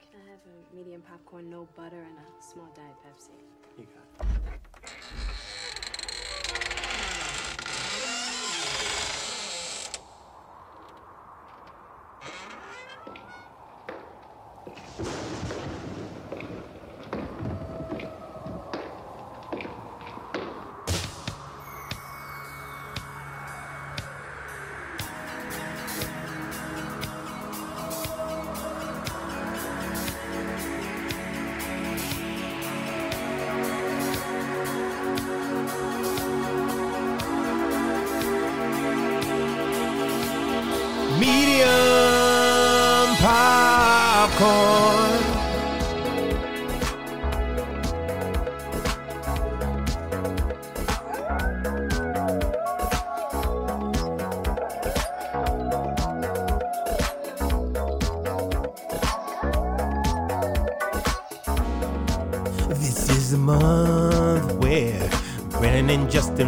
can I have a medium popcorn, no butter, and a small Diet Pepsi? You got it.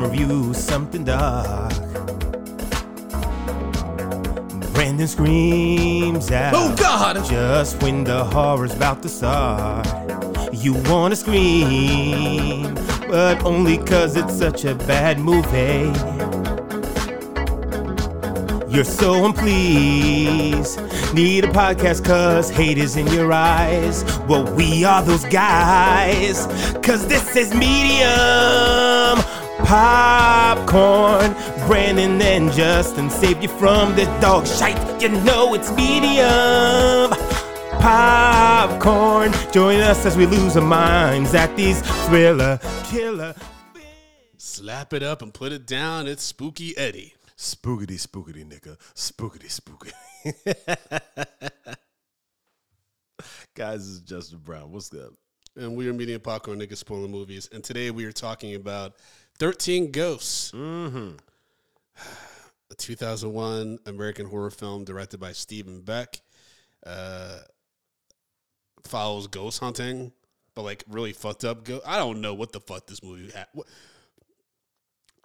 Review something dark. Brandon screams out. Oh, God! Just when the horror's about to start. You wanna scream, but only cause it's such a bad movie. You're so unpleased. Need a podcast cause hate is in your eyes. Well, we are those guys. Cause this is medium popcorn. Brandon and Justin save you from the dog shite. You know it's medium popcorn. Join us as we lose our minds at these thriller killer. Slap it up and put it down. It's Spooky Eddie. Spookity, spookity, nigga. Spookity, spooky. Guys, this is Justin Brown. What's up? And we are Medium Popcorn Niggas Spoiling Movies. And today we are talking about 13 Ghosts. Mm-hmm. A 2001 American horror film directed by Stephen Beck. Uh, follows ghost hunting, but like really fucked up ghost. I don't know what the fuck this movie had.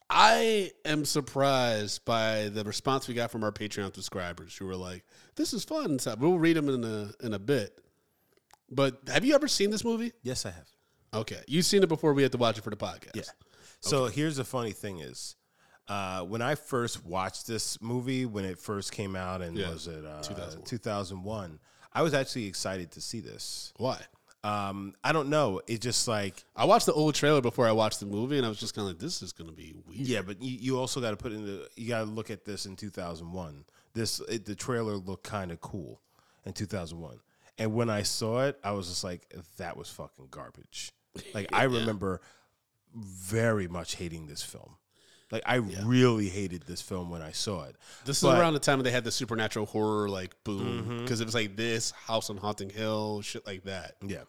I am surprised by the response we got from our Patreon subscribers who were like, "This is fun." and stuff. We'll read them in a in a bit. But have you ever seen this movie? Yes, I have. Okay, you've seen it before. We had to watch it for the podcast. Yeah. So here's the funny thing is, uh, when I first watched this movie, when it first came out, and Yeah, was it uh, 2001. 2001, I was actually excited to see this. Why? Um, I don't know. It just like I watched the old trailer before I watched the movie, and I was just kind of like, "This is going to be weird." Yeah, but you, you also got to put in the you got to look at this in 2001. This it, the trailer looked kind of cool in 2001. And when I saw it, I was just like that was fucking garbage. Like I remember very much hating this film. Like I really hated this film when I saw it. This But- is around the time they had the supernatural horror like boom because it was like this House on Haunting Hill, shit like that, Yeah.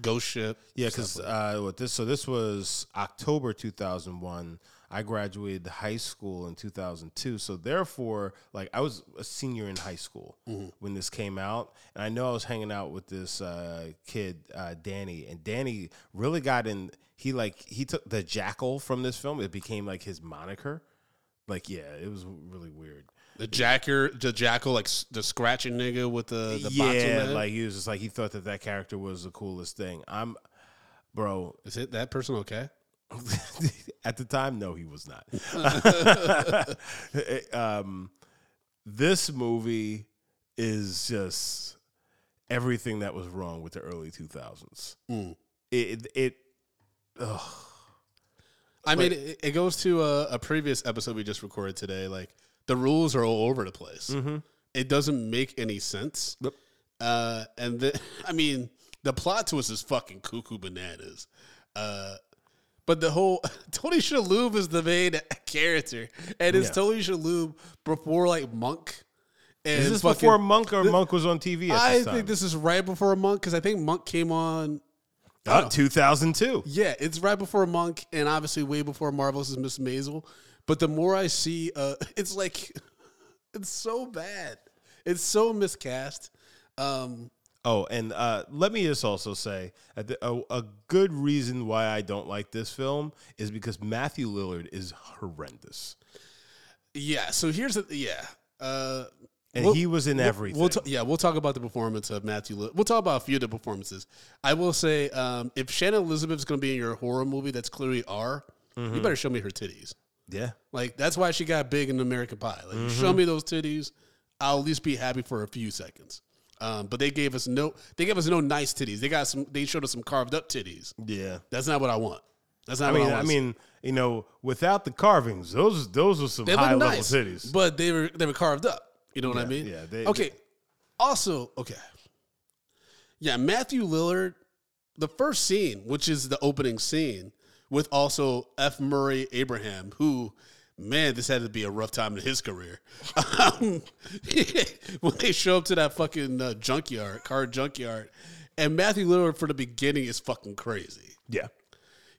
Ghost Ship. Yeah, because like- uh, what this so this was October two thousand one. I graduated high school in two thousand two, so therefore, like I was a senior in high school when this came out, and I know I was hanging out with this uh, kid uh, Danny, and Danny really got in. He like he took the jackal from this film. It became like his moniker. Like yeah, it was really weird. the jacker, the jackal, like the scratching nigga with the the box on the yeah, like he was just like he thought that that character was the coolest thing. I'm, bro. is it that person okay? At the time, no, he was not. um, this movie is just everything that was wrong with the early 2000s. It, it, I mean, it, it goes to a, a previous episode we just recorded today. Like the rules are all over the place. It doesn't make any sense. Yep. Uh, and the, I mean, the plot twist is fucking cuckoo bananas. Uh, but the whole Tony Shalhoub is the main character, and it's Yeah. Tony Shalhoub before like Monk. And is this fucking- before Monk or Monk was on TV I think this is right before Monk because I think Monk came on. Uh, 2002. Yeah, it's right before Monk, and obviously way before Marvelous Miss Maisel. But the more I see, uh, it's like it's so bad. It's so miscast. Um, Oh, and uh, let me just also say a, a good reason why I don't like this film is because Matthew Lillard is horrendous. yeah. So here's the yeah. Uh, and We'll- he was in we'll- everything. We'll ta- yeah, we'll talk about the performance of Matthew. Li- we'll talk about a few of the performances. I will say, um, if Shannon Elizabeth is going to be in your horror movie, that's clearly R. Mm-hmm. You better show me her titties. yeah, Like that's why she got big in American Pie. Like, Mm-hmm. show me those titties, I'll at least be happy for a few seconds. Um, but they gave us no, they gave us no nice titties. They got some, they showed us some carved up titties. yeah. That's not what I want. That's not I mean, I I mean, you know, without the carvings, those those are some they high level nice, titties. but they were they were carved up. You know what I mean? yeah, they- okay. Also, okay. Yeah, Matthew Lillard, the first scene, which is the opening scene, with also F. Murray Abraham, who, man, this had to be a rough time in his career. Um, when they show up to that fucking uh, junkyard, car junkyard, and Matthew Lillard for the beginning is fucking crazy. yeah,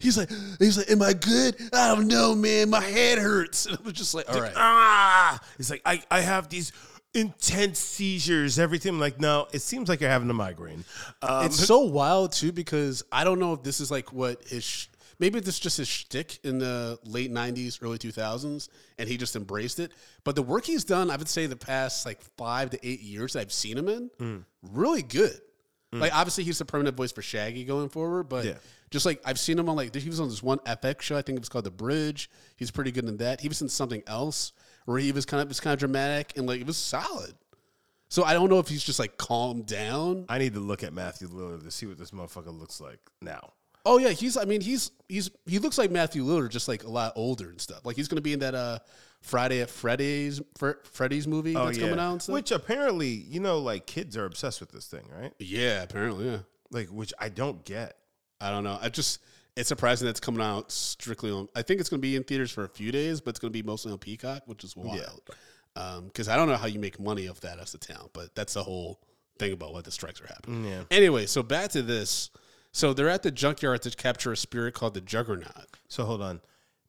He's like, he's like, am I good? I don't know, man. My head hurts. And I was just like, all right. ah, it's like I I have these intense seizures. Everything I'm like no, it seems like you're having a migraine. Um, it's so wild too because I don't know if this is like what his sh- maybe this is just his shtick in the late '90s, early 2000s, and he just embraced it. But the work he's done, I would say, the past like five to eight years that I've seen him in, Mm. really good. Like obviously he's the permanent voice for Shaggy going forward, but Yeah. Just like I've seen him on like he was on this one FX show, I think it was called The Bridge. He's pretty good in that. He was in something else where he was kind of was kind of dramatic and like it was solid. So I don't know if he's just like calmed down. I need to look at Matthew Lillard to see what this motherfucker looks like now. Oh yeah, he's. I mean, he's he's he looks like Matthew Lillard, just like a lot older and stuff. Like he's gonna be in that uh Friday at Freddy's Fre- Freddy's movie that's coming out. And stuff. Oh, Which apparently, you know, like kids are obsessed with this thing, right? yeah, apparently, yeah. Like, which I don't get. I don't know. I just it's surprising that it's coming out strictly on. I think it's gonna be in theaters for a few days, but it's gonna be mostly on Peacock, which is wild. Because I don't know how you make money off that as a town, but that's the whole thing about what the strikes are happening. Yeah. Anyway, so back to this. So they're at the junkyard to capture a spirit called the Juggernaut. So hold on.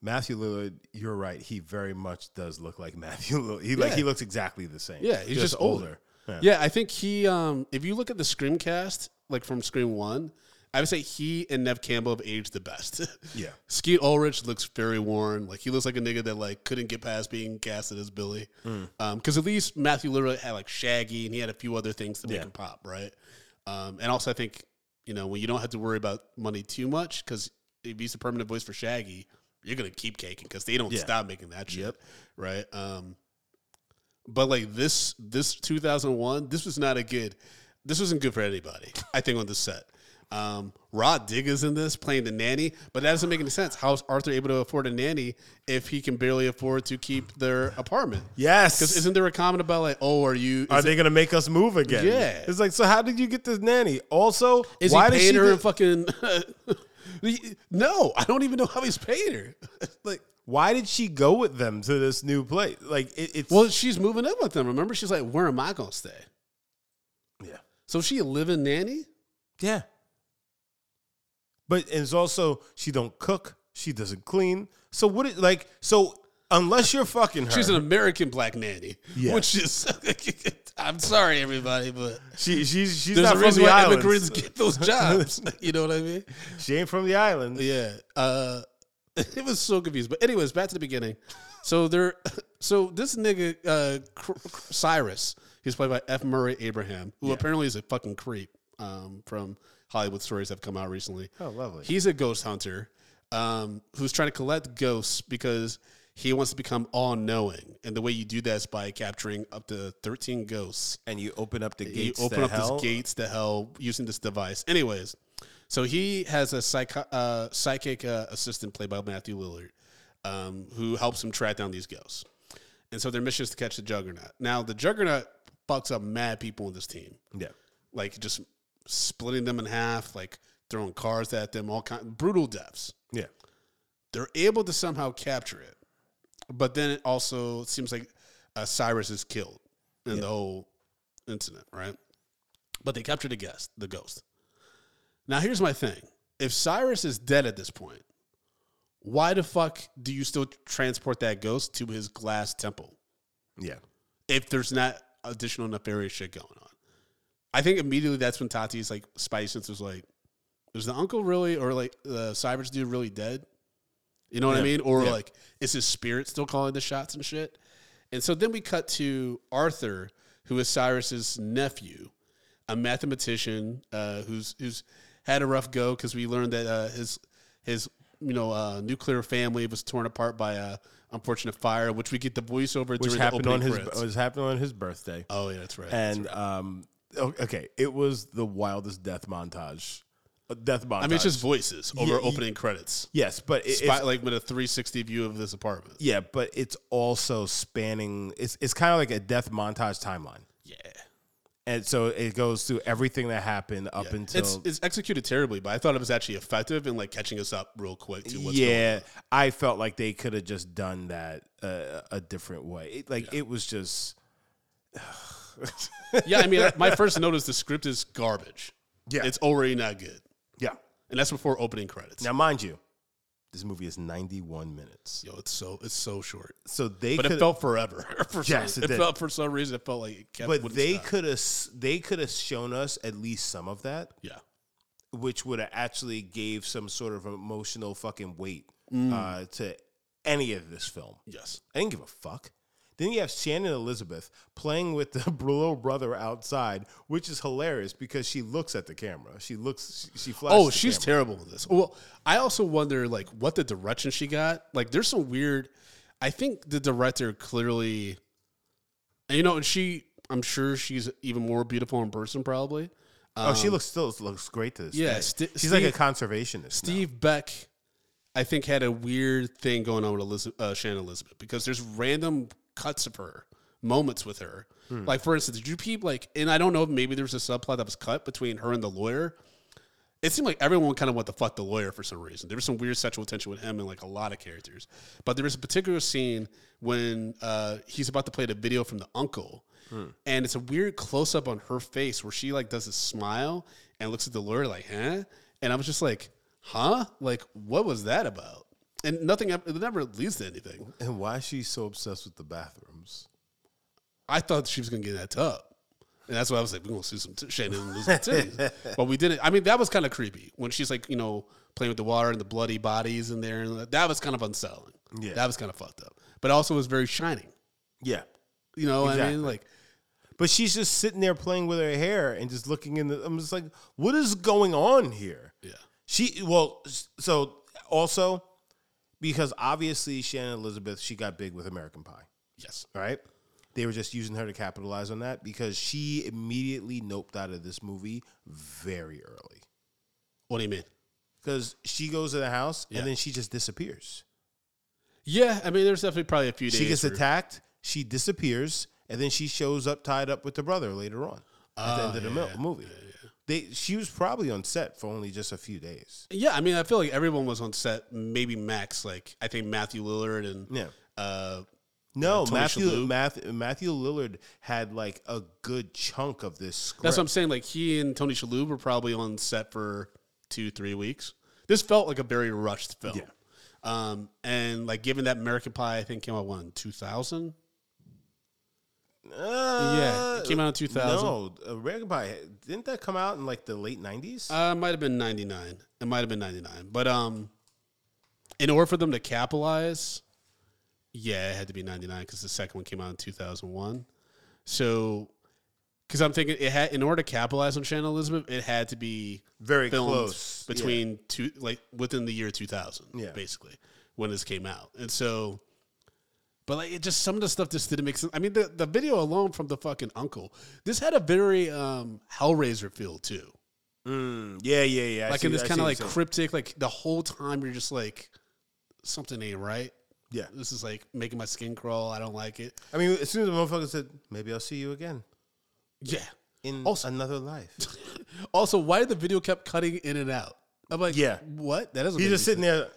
Matthew Lillard, you're right. He very much does look like Matthew Lillard. He like he looks exactly the same. Yeah, he's just, older. Yeah. Yeah. I think he. Um, if you look at the Scream cast, like from Scream One, I would say he and Neve Campbell have aged the best. Yeah. Skeet Ulrich looks very worn. Like he looks like a nigga that like couldn't get past being casted as Billy. Hmm. Um, because at least Matthew literally had like Shaggy and he had a few other things to make Yeah. him pop, right? Um, and also I think you know when you don't have to worry about money too much because if he's the permanent voice for Shaggy, you're gonna keep caking because they don't Yeah. stop making that shit, right? Um, but like this, this 2001, this was not a good. This wasn't good for anybody. I think on the set. Um, Rah Digga's in this playing the nanny, but that doesn't make any sense. How's Arthur able to afford a nanny if he can barely afford to keep their apartment? Yes. Because isn't there a comment about like, oh, are you? Are they it- gonna make us move again? Yeah. It's like, so how did you get this nanny? Also, is why he paying she her fucking? no, I don't even know how he's paying her. like, why did she go with them to this new place? Like it, it's well, she's moving in with them. Remember, she's like, where am I gonna stay? yeah. So she a living nanny? Yeah. But it's also she don't cook, she doesn't clean. So what it like so unless you're fucking her, She's an American black nanny, Yeah. which is. I'm sorry, everybody, but she she's she's there's not a from reason the why islands. immigrants get those jobs. you know what I mean? She ain't from the island. Yeah. Uh, it was so confused. But anyways, back to the beginning. So they're so this nigga uh, Cyrus, he's played by F. Murray Abraham, who apparently is a fucking creep um, from Hollywood stories have come out recently. Oh, lovely. He's a ghost hunter um, who's trying to collect ghosts because he wants to become all knowing, and the way you do that is by capturing up to thirteen ghosts And you open up the you gates. open to up hell. these gates to hell using this device. Anyways, so he has a psych- uh, psychic uh, assistant played by Matthew Lillard um, who helps him track down these ghosts. And so their mission is to catch the Juggernaut. Now, the Juggernaut fucks up mad people in this team, Yeah. like just splitting them in half, like throwing cars at them, all kind brutal deaths. Yeah. They're able to somehow capture it, but then it also seems like uh, Cyrus is killed in the whole incident, right? But they captured the guest, the ghost. Now here's my thing: if Cyrus is dead at this point, why the fuck do you still transport that ghost to his glass temple Yeah. if there's not additional nefarious shit going on? I think immediately that's when Tati's like sense was like, is the uncle really or like the Cyrus dude really dead? You know what I mean? Or Yeah. like, is his spirit still calling the shots and shit? And so then we cut to Arthur who is Cyrus's nephew, a mathematician uh, who's who's had a rough go because we learned that uh, his his you know uh, nuclear family was torn apart by a unfortunate fire, which we get the voiceover which during happened the on his credits. was happened on his birthday. oh yeah, that's right. and um, o- okay, it was the wildest death montage. Uh, Death montage. I mean, it's just voices over Yeah, opening credits. yes, but it, Spot, like with a 360 view of this apartment. yeah, but it's also spanning. It's it's kind of like a death montage timeline, Yeah. and so it goes through everything that happened up Yeah. until it's it's executed terribly, but I thought it was actually effective in like catching us up real quick to what's going yeah. I felt like they could have just done that uh, a different way. It, like it was just Yeah, I mean, my first note is the script is garbage. Yeah. it's already not good, yeah. and that's before opening credits. Now, mind you, this movie is ninety one minutes, Yo, it's so it's so short, so they but could it felt forever. for Yes, some, it it, felt for some reason it felt like it kept. but they could have they could have shown us at least some of that yeah, which would have actually gave some sort of emotional fucking weight Mm. uh, to any of this film yes, i didn't give a fuck then you have shannon elizabeth playing with the little brother outside which is hilarious because she looks at the camera she looks she, she flashes Oh, she's camera. terrible with this. Well, I also wonder like what the direction she got. Like, there's some weird. I think the director clearly, and you know, and she. I'm sure she's even more beautiful in person, probably. oh she Um, looks still looks great to this yeah. Sti- she's like a Steve- conservationist now. Steve Beck, I think, had a weird thing going on with Elizabeth, uh, Shannon Elizabeth because there's random cuts of her, moments with her. Hmm. Like, for instance, did you peep, like, and I don't know if maybe there was a subplot that was cut between her and the lawyer. It seemed like everyone kind of went to fuck the lawyer for some reason. There was some weird sexual tension with him and like a lot of characters. But there was a particular scene when uh, he's about to play the video from the uncle, and it's a weird close up on her face where she like does a smile and looks at the lawyer like, huh? And I was just like, huh? Like, what was that about? And nothing, ever- it never leads to anything. and why is she so obsessed with the bathrooms I thought she was gonna get in that tub. And that's why I was like, we're gonna see some t- Shannon and titties. but we didn't. I mean, that was kind of creepy when she's like, you know, playing with the water and the bloody bodies in there. And that was kind of unsettling. Yeah. That was kind of fucked up. But also was very shining. yeah You know what I mean? Like, But she's just sitting there playing with her hair and just looking in the. I'm just like, what is going on here? yeah. She well, so also because obviously Shannon Elizabeth she got big with American Pie, Yes. right? They were just using her to capitalize on that because she immediately noped out of this movie very early What do you mean? because she goes to the house Yeah. and then she just disappears. Yeah, I mean, there's definitely probably a few days. She gets where- attacked, she disappears, and then she shows up tied up with the brother later on at the Oh, end of the yeah, mil- yeah, movie. They she was probably on set for only just a few days. Yeah, I mean, I feel like everyone was on set. Maybe Max, like I think Matthew Lillard and Yeah. uh, No, Tony Matthew Shalhoub. Matthew Matthew Lillard had like a good chunk of this script. That's what I'm saying. Like he and Tony Shalhoub were probably on set for two, three weeks. This felt like a very rushed film. Yeah. Um, and like given that American Pie, I think came out one two thousand. Uh, Yeah, it came out in 2000. No, American Pie didn't that come out in like the late nineties? Uh, it might have been ninety nine. It might have been ninety nine. But um, in order for them to capitalize, yeah, it had to be ninety nine because the second one came out in two thousand one. So, because I'm thinking it had in order to capitalize on Shannon Elizabeth, it had to be Very close, yeah. between two like within the year 2000 Yeah. basically when this came out and so but like it just some of the stuff just didn't make sense i mean the, the video alone from the fucking uncle this had a very um hellraiser feel too Mm, yeah, yeah, yeah. I like see- in this kind of like cryptic like the whole time you're just like something ain't right yeah. this is like making my skin crawl i don't like it I mean, as soon as the motherfucker said, "Maybe I'll see you again yeah in Also- another life," also why did the video kept cutting in and out i'm like Yeah. what that doesn't he's make just sitting sense. there.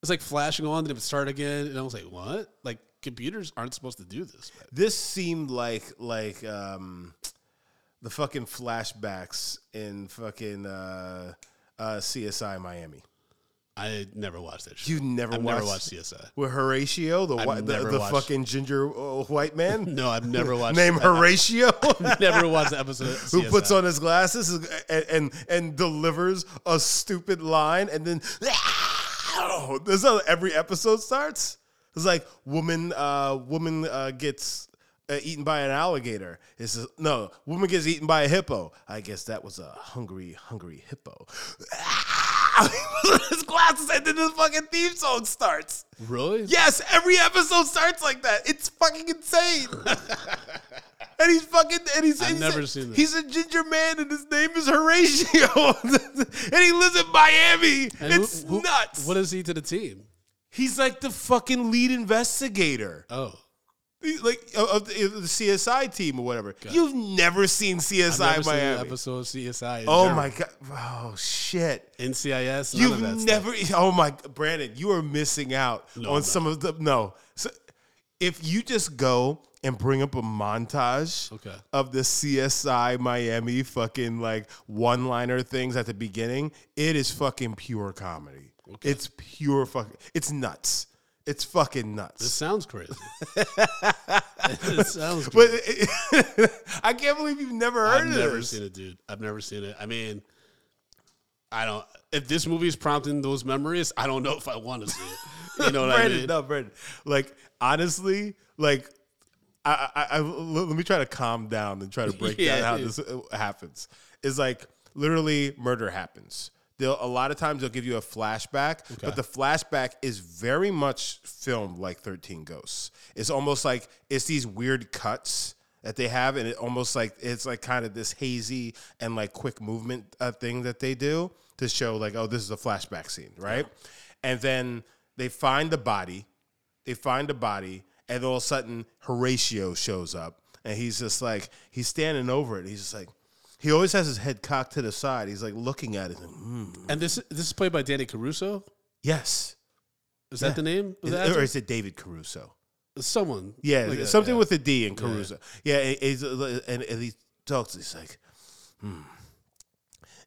It's like flashing on, then it would start again, and I was like, "What? Like computers aren't supposed to do this?" This seemed like like um, the fucking flashbacks in fucking uh, uh, CSI Miami. I never watched that. Show. You never I've watched, never watched CSI. with Horatio, the white, the, the watched- fucking ginger uh, white man No, I've never watched. Name Horatio. never watched the episode. of who puts on his glasses and, and and delivers a stupid line and then this is how every episode starts. It's like woman uh woman uh gets uh, eaten by an alligator. It's a, no woman gets eaten by a hippo. I guess that was a hungry, hungry hippo. His glasses and then the fucking theme song starts. Really? Yes, every episode starts like that. It's fucking insane. and he's fucking and he's I've he's never a, seen this. He's a ginger man and his name is Horatio. and he lives in Miami. And who- it's who- nuts. What is he to the team? He's like the fucking lead investigator. Oh, Like of of the, CSI team or whatever. You've never seen CSI I've never seen an Miami. episode of CSI. oh my god. Oh shit. NCIS. You've never. Stuff. Oh my, Brandon, you are missing out No, on some of the. No, so if you just go and bring up a montage Okay. of the CSI Miami fucking like one-liner things at the beginning, it is fucking pure comedy. It's pure fucking. It's nuts. It's fucking nuts. This sounds crazy. it sounds. Crazy. but I can't believe you've never heard it. I've of never this. seen it, dude. I've never seen it. I mean, I don't. If this movie is prompting those memories, I don't know if I want to see it. You know what I mean? no, Brandon. Like honestly, like I, I, I, let me try to calm down and try to break Yeah, down how dude. this uh, happens. Is like literally murder happens. They'll a lot of times they'll give you a flashback, but the flashback is very much filmed like Thirteen Ghosts. It's almost like it's these weird cuts that they have, and it almost like it's like kind of this hazy and like quick movement uh, thing that they do to show like, oh, this is a flashback scene, right? And then they find the body, they find the body, and all of a sudden Horatio shows up, and he's just like he's standing over it. He's just like he always has his head cocked to the side. He's like looking at it. And, mm, And this this is played by Danny Caruso. yes, Is that the name? Of Is- the or is it David Caruso? Someone. Yeah, like something yeah. with a D in Caruso. Yeah, and, he's- and, and he talks. He's like, hmm,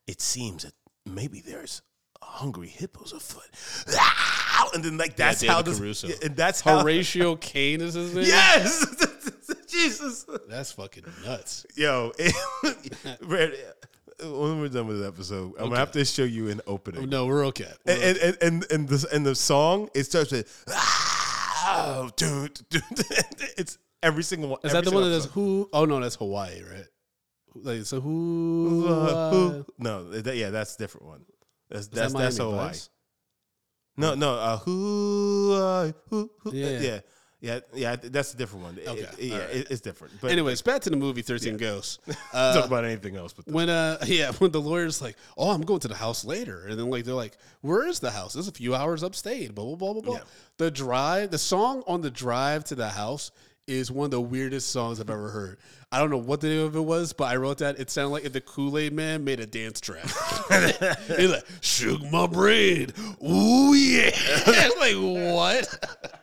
it seems that maybe there's hungry hippos afoot. Ah! And then like that's David how this, Caruso. yeah, and that's how Horatio Kane is his name. Yes, Jesus. That's fucking nuts. Yo, Brad, when we're done with the episode, I'm gonna have to show you an opening. No, we're okay. We're And and and and the and the song it starts with ah, dude, dude. it's every single one. Is that the one that does who? Oh no, that's Hawaii, right? Like so who? uh, no, that, yeah, that's a different one. That's that that's that's Hawaii. Vice? No, no, uh, who, uh, who, who, Yeah. yeah, yeah, yeah. yeah, That's a different one. Okay, it- yeah, right. it- it's different. But Anyways, back to the movie Thirteen Ghosts. talk Uh, about anything else. But when uh yeah when the lawyer's like oh i'm going to the house later and then like they're like where is the house it's a few hours upstate blah blah blah blah blah Yeah. the drive the song on the drive to the house is one of the weirdest songs i've ever heard i don't know what the name of it was but i wrote that it sounded like if the kool-aid man made a dance track he's like shook my brain ooh yeah like what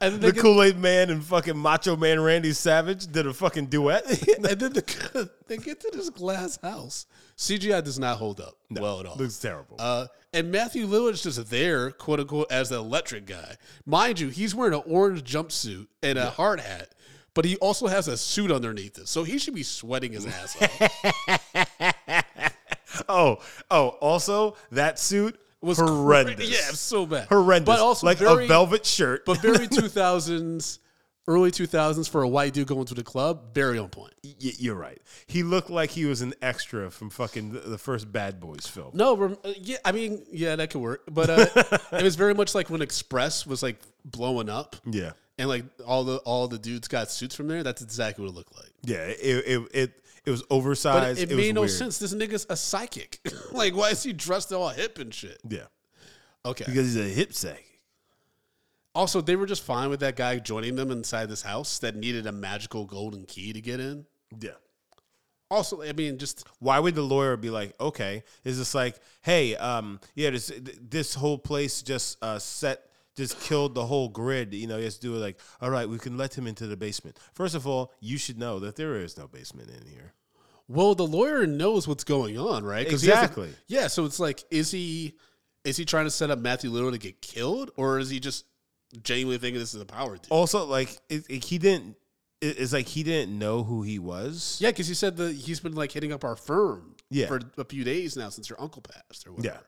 and then the Kool Aid Man and fucking Macho Man Randy Savage did a fucking duet. and then the, they get to this glass house. CGI does not hold up well at all. Looks terrible. Uh, and Matthew Lillard's just there, quote unquote, as the electric guy. Mind you, he's wearing an orange jumpsuit and a hard hat, but he also has a suit underneath it, so he should be sweating his ass off. oh, oh. Also, that suit was horrendous. cra- Yeah, so bad. horrendous. but also like very, a velvet shirt. but very two thousands, early two thousands for a white dude going to the club. Very on point. Y- you're right. He looked like he was an extra from fucking the, the first Bad Boys film. No, rem- uh, yeah, I mean, yeah, that could work. But uh, it was very much like when Express was like blowing up, Yeah, and like all the all the dudes got suits from there. That's exactly what it looked like. yeah. It it it, it was But oversized. it, it made no weird. sense. This nigga's a psychic. like, why is he dressed all hip and shit? Yeah, Okay. because he's a hip sack. also, they were just fine with that guy joining them inside this house that needed a magical golden key to get in. Yeah. Also, I mean, just Why would the lawyer be like, okay, is this like, hey, um, yeah, this this whole place just uh, set just killed the whole grid. You know, you have to do it like, all right, we can let him into the basement. First of all, you should know that there is no basement in here. well, the lawyer knows what's going on, right? he has to- Exactly. yeah. So it's like, is he is he trying to set up Matthew Lillard to get killed, or is he just genuinely thinking this is a power dude? Also, like, it, it- he didn't. it- It's like he didn't know who he was. Yeah, because he said that he's been like hitting up our firm Yeah. for a few days now since your uncle passed or whatever.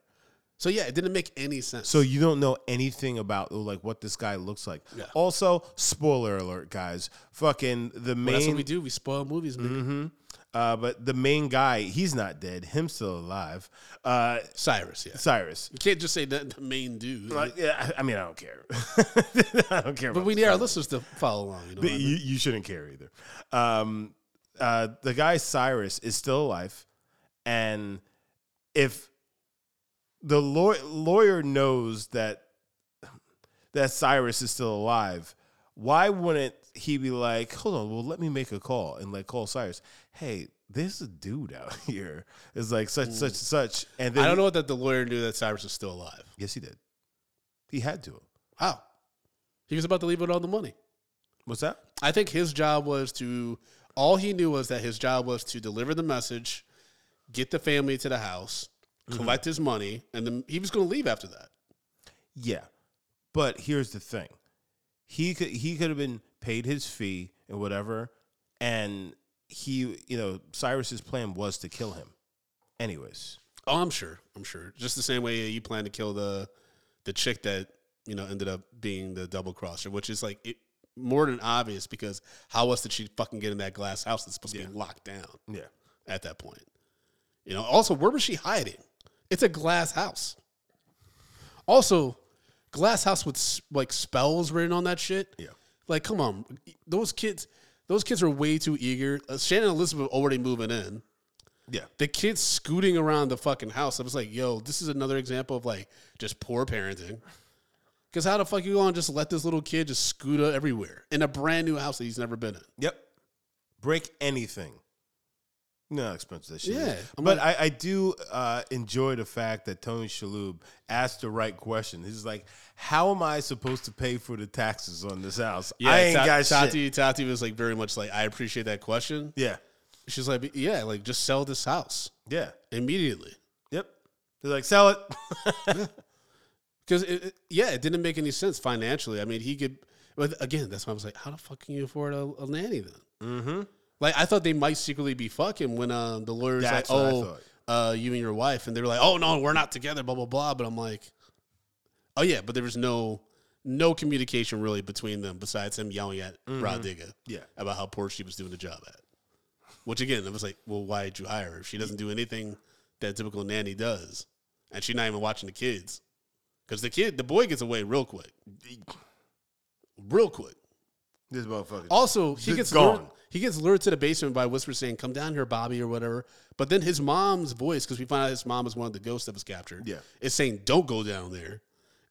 So yeah, it didn't make any sense. So you don't know anything about like what this guy looks like. Yeah. Also, spoiler alert, guys. Fucking the Well, that's what we do. We spoil movies, man. uh, but the main guy, he's not dead. Him still alive. Uh, Cyrus, yeah. Cyrus. You can't just say the, the main dude. Like, yeah, I I mean, I don't care. I don't care. but we need our listeners to follow along. You know But what I mean? you, you shouldn't care either. Um, uh, the guy Cyrus is still alive, and if the law- lawyer knows that that Cyrus is still alive, why wouldn't he be like, "Hold on, well, let me make a call and like call Cyrus. Hey, this dude out here is like such, mm. such, such." And then I don't know that the lawyer knew that Cyrus was still alive. Yes, he did. He had to. How? He was about to leave with all the money. What's that? I think his job was to. All he knew was that his job was to deliver the message, get the family to the house, Mm-hmm. collect his money, and then he was going to leave after that. Yeah, but here's the thing: he could he could have been paid his fee and whatever, and he you know Cyrus's plan was to kill him. Anyways, Oh, I'm sure. I'm sure. Just the same way you plan to kill the the chick that you know ended up being the double crosser, which is like it, more than obvious because how else did she fucking get in that glass house that's supposed to be locked down yeah, at that point? You know. Also, where was she hiding? It's a glass house. Also, glass house with like spells written on that shit. Yeah. Like, come on, those kids. Those kids are way too eager. Uh, Shannon and Elizabeth already moving in yeah, the kids scooting around the fucking house. I was like, yo, this is another example of like just poor parenting. Because how the fuck you gonna just let this little kid just scoot everywhere in a brand new house that he's never been in? yep. Break anything. How expensive that shit Yeah, is. But like- I, I do uh, enjoy the fact that Tony Shalhoub asked the right question. He's like, "How am I supposed to pay for the taxes on this house? I ain't Ta- got shit." Tati. Tati was like very much like, I appreciate that question. Yeah, She's like, yeah, like just sell this house yeah, immediately. yep. They're like, "Sell it." Because yeah, it didn't make any sense financially. I mean, he could. But again, that's why I was like, how the fuck can you afford a, a nanny then? Mm-hmm. Like I thought they might secretly be fucking when uh, the lawyer's That's like, oh, uh, you and your wife, and they were like, oh no, we're not together, blah blah blah. But I'm like, oh yeah, but there was no no communication really between them besides him yelling at Rah Digga, Yeah. about how poor she was doing the job at. Which again, I was like, well, why did you hire her? If she doesn't do anything that a typical nanny does, and she's not even watching the kids, because the kid, the boy gets away real quick, real quick. This motherfucker. Also, he gets gone. lured, he gets lured to the basement by Whisper saying, "Come down here, Bobby," or whatever. But then his mom's voice, because we find out his mom is one of the ghosts that was captured, Yeah. is saying, "Don't go down there,"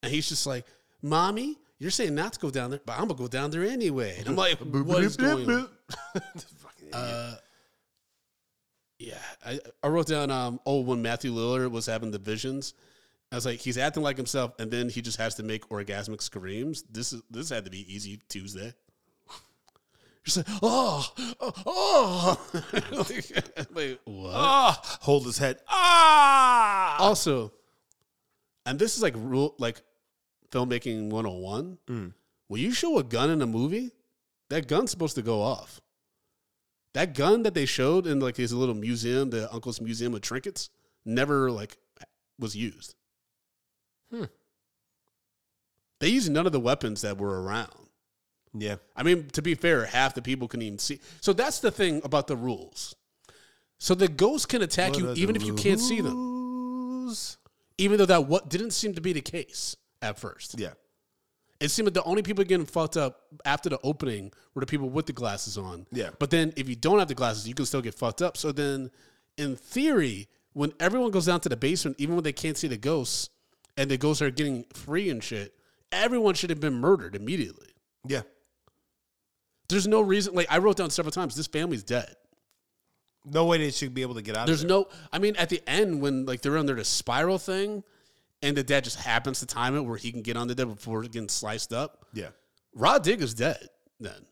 and he's just like, "Mommy, you're saying not to go down there, but I'm gonna go down there anyway." And I'm like, "What is going on?" Uh, yeah, I, I wrote down. Um, oh, when Matthew Lillard was having the visions, I was like, he's acting like himself, and then he just has to make orgasmic screams. This is this had to be easy Tuesday. Just like, oh, oh, oh. like, like, what? Ah, hold his head. Ah. Also, and this is like rule, like filmmaking 101. Mm. When you show a gun in a movie, that gun's supposed to go off. That gun that they showed in like his little museum, the uncle's museum of trinkets, never like was used. Hmm. They used none of the weapons that were around. Yeah. I mean, to be fair, half the people can even see. So that's the thing about the rules. So the ghosts can attack you even if you can't see them, even though that what didn't seem to be the case at first. Yeah. It seemed like the only people getting fucked up after the opening were the people with the glasses on. Yeah. But then if you don't have the glasses, you can still get fucked up. So then, in theory, when everyone goes down to the basement, even when they can't see the ghosts, and the ghosts are getting free and shit, everyone should have been murdered immediately. Yeah. There's no reason. Like I wrote down several times, this family's dead. No way they should be able to get out There's there. no. I mean, at the end when like they're under the spiral thing, and the dad just happens to time it where he can get on the dead before getting sliced up. Yeah. Rah Digga's dead then.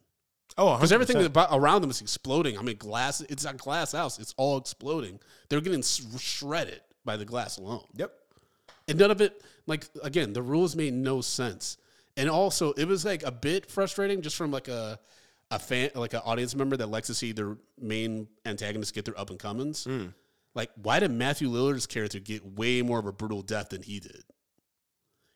Oh, Because everything about, around them is exploding. I mean, glass. It's a glass house. It's all exploding. They're getting shredded by the glass alone. Yep. And none of it, like again, the rules made no sense. And also, it was like a bit frustrating, just from like a a fan, like an audience member that likes to see their main antagonists get their up and comings. like, why did Matthew Lillard's character get way more of a brutal death than he did?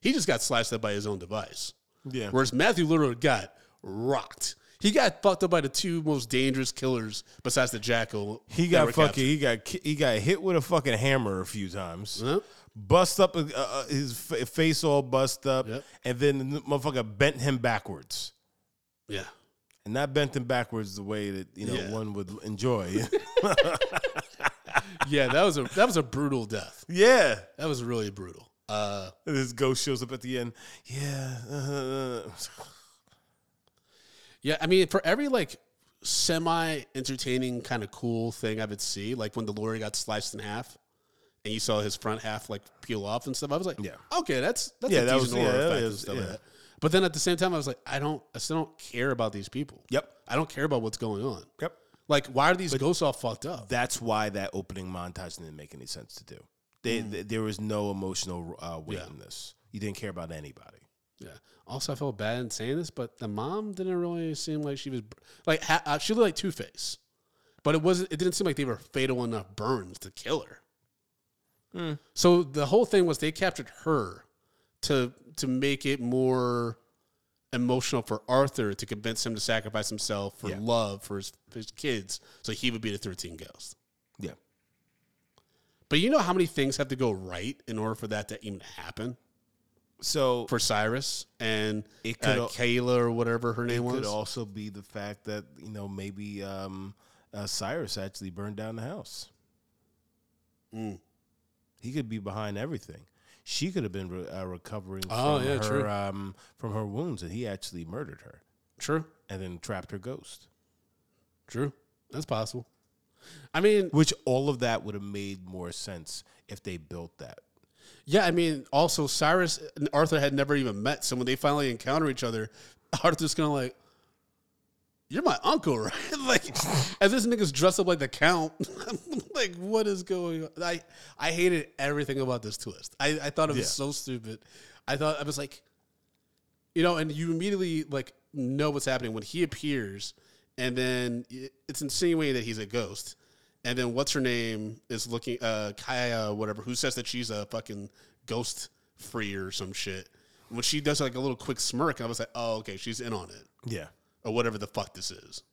He just got sliced up by his own device. Yeah. Whereas Matthew Lillard got rocked. He got fucked up by the two most dangerous killers besides the jackal. He got fucking. He got he got hit with a fucking hammer a few times. Yep. Bust up uh, uh, his fa- face all bust up, Yep. and then the motherfucker bent him backwards. Yeah. And not bent him backwards the way that you know Yeah. one would enjoy. Yeah, that was a that was a brutal death. yeah. That was really brutal. Uh this ghost shows up at the end. Yeah. uh, Yeah, I mean, for every like semi entertaining kind of cool thing I would see, like when the lawyer got sliced in half, and you saw his front half like peel off and stuff, I was like, Yeah. okay, that's that's Yeah, a that was- yeah, that and stuff yeah. like that. But then at the same time, I was like, I don't, I still don't care about these people. Yep. I don't care about what's going on. Yep. Like, why are these ghosts all fucked up? That's why that opening montage didn't make any sense to do. They, th- there was no emotional uh, weight Mm. Yeah. in this. You didn't care about anybody. Yeah. Also, I felt bad in saying this, but the mom didn't really seem like she was like ha- uh, she looked like Two Face, but it wasn't. It didn't seem like they were fatal enough burns to kill her. Hmm. So the whole thing was they captured her to to make it more emotional for Arthur to convince him to sacrifice himself for Yeah. love for his, for his kids, so he would be the thirteen ghost. Yeah. But you know how many things have to go right in order for that to even happen So for Cyrus and It could uh, Kayla or whatever her name was. could also be the fact that you know maybe um, uh, Cyrus actually burned down the house. Mm. He could be behind everything. She could have been re- uh, recovering Oh, from yeah, her um, from her wounds, and he actually murdered her True, and then trapped her ghost. true. That's possible. I mean, Which all of that would have made more sense if they built that. yeah. I mean, also Cyrus and Arthur had never even met, so when they finally encounter each other, Arthur's kind of like, "You're my uncle, right?" like, as this nigga's dressed up like the count. like, what is going on? I I hated everything about this twist. I I thought it was Yeah. so stupid. I thought I was like, you know, and you immediately like know what's happening when he appears, and then it's insinuating that he's a ghost, and then what's her name is looking, uh, Kaya, whatever, who says that she's a fucking ghost free or some shit. When she does like a little quick smirk, I was like, oh, okay, she's in on it Yeah. Or whatever the fuck this is.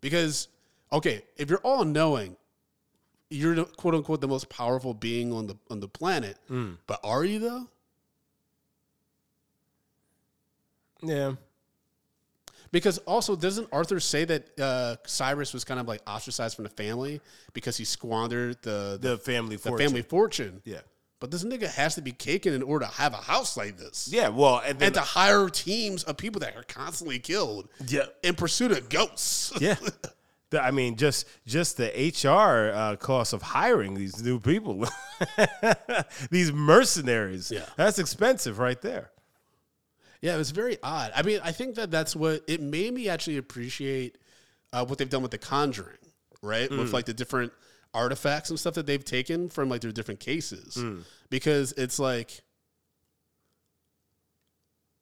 Because, okay, if you're all knowing, you're quote unquote the most powerful being on the on the planet, but are you though? Yeah. Because also, doesn't Arthur say that uh, Cyrus was kind of like ostracized from the family because he squandered the the, The family the fortune. family fortune? Yeah. But this nigga has to be caking in order to have a house like this. Yeah. Well, and then And to hire teams of people that are constantly killed Yeah. in pursuit of ghosts. yeah. The- I mean, just just the HR uh, cost of hiring these new people, these mercenaries. Yeah. that's expensive right there. Yeah, it was very odd. I mean, I think that that's what it made me actually appreciate uh, what they've done with the Conjuring, right? With like the different artifacts and stuff that they've taken from like their different cases, hmm. because it's like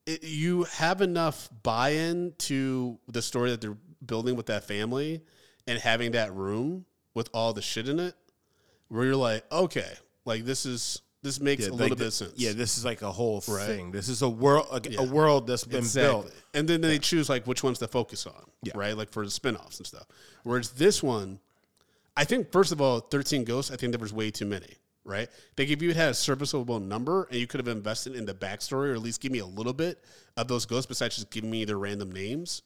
it, you have enough buy-in to the story that they're building with that family, and having that room with all the shit in it, where you're like, okay, like this is this makes a like little the- bit of sense. Yeah, this is like a whole Right. thing. This is a world, a, a world that's been built. And then they choose like which ones to focus on, Yeah. right? Like for the spin-offs and stuff. Whereas this one, I think first of all, 13 ghosts, I think there was way too many, right? Like if you had a serviceable number and you could have invested in the backstory or at least give me a little bit of those ghosts besides just giving me their random names.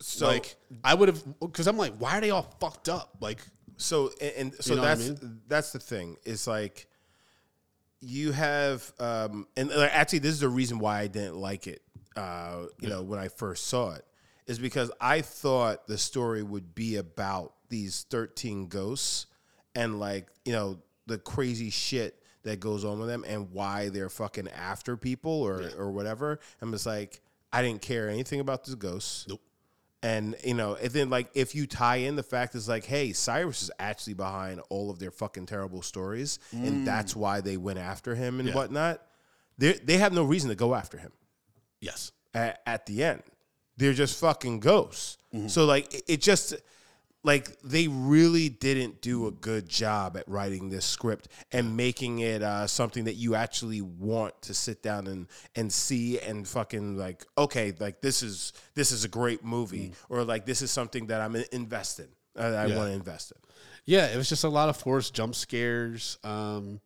So, like I would have because I'm like, why are they all fucked up? Like so and, and so know what I that's mean? that's the thing. It's like you have, um, and actually, this is the reason why I didn't like it. Uh, you know, when I first saw it, is because I thought the story would be about these thirteen ghosts and like you know the crazy shit that goes on with them and why they're fucking after people or or whatever. I'm just like, I didn't care anything about the ghosts. Nope. And you know, and then like if you tie in the fact is like, hey, Cyrus is actually behind all of their fucking terrible stories, and mm. that's why they went after him and Yeah. whatnot. They they have no reason to go after him yes. at, at the end. They're just fucking ghosts. Mm-hmm. So like it, it just like they really didn't do a good job at writing this script and making it uh, something that you actually want to sit down and and see and fucking like okay like this is this is a great movie or like this is something that I'm invested in uh, I Yeah. want to invest in. Yeah, it was just a lot of forced jump scares, um,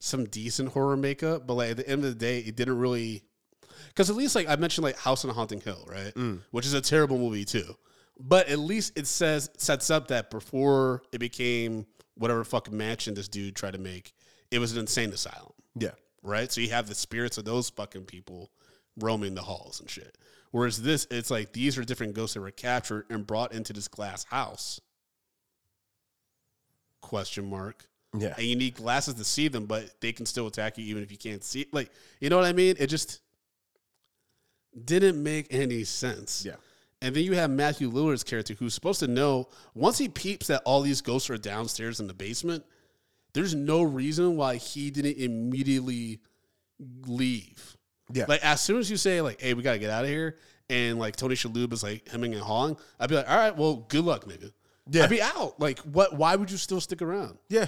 some decent horror makeup, but like at the end of the day, it didn't really. Because at least like I mentioned, like House on Haunting Hill, right, which is a terrible movie too, but at least it says sets up that before it became whatever fucking mansion this dude tried to make, it was an insane asylum, Yeah. right? So you have the spirits of those fucking people roaming the halls and shit. Whereas this, it's like these are different ghosts that were captured and brought into this glass house. Question mark. Yeah. And you need glasses to see them, but they can still attack you even if you can't see. Like, you know what I mean? It just didn't make any sense. Yeah. And then you have Matthew Lillard's character who's supposed to know once he peeps that all these ghosts are downstairs in the basement, there's no reason why he didn't immediately leave. Yeah. Like as soon as you say like, "Hey, we gotta get out of here," and like Tony Shalhoub is like hemming and hawing, I'd be like, "All right, well, good luck, nigga." Yeah. I'd be out. Like, what? Why would you still stick around? Yeah.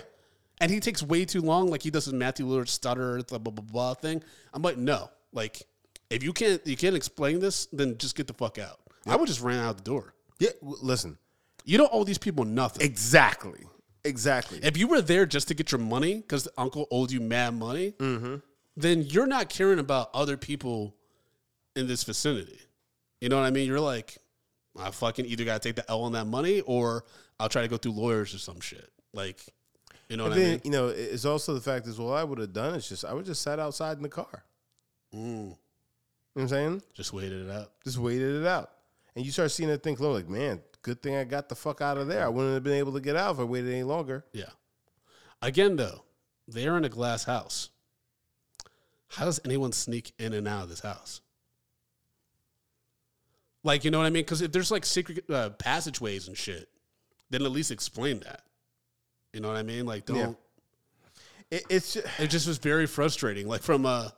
And he takes way too long, like he does his Matthew Lillard stutter, blah blah blah blah thing. I'm like, no, like if you can't you can't explain this, then just get the fuck out. I would just ran out the door. Yeah. Listen. You don't owe these people nothing. Exactly. Exactly. if you were there just to get your money because the uncle owed you mad money, then you're not caring about other people in this vicinity. You know what I mean? You're like, I fucking either got to take the L on that money or I'll try to go through lawyers or some shit. Like, you know And what I mean? you know, it's also the fact is, well, I would have done is just I would just sat outside in the car. Mm, You know what I'm saying? just waited it out. Just waited it out, and you start seeing that thing close. Like, man, good thing I got the fuck out of there. I wouldn't have been able to get out if I waited any longer. Yeah. Again, though, they're in a glass house. How does anyone sneak in and out of this house? Like, you know what I mean? Because if there's like secret uh, passageways and shit, then at least explain that. You know what I mean? Like, don't. Yeah. It, it's just, It just was very frustrating. Like from uh,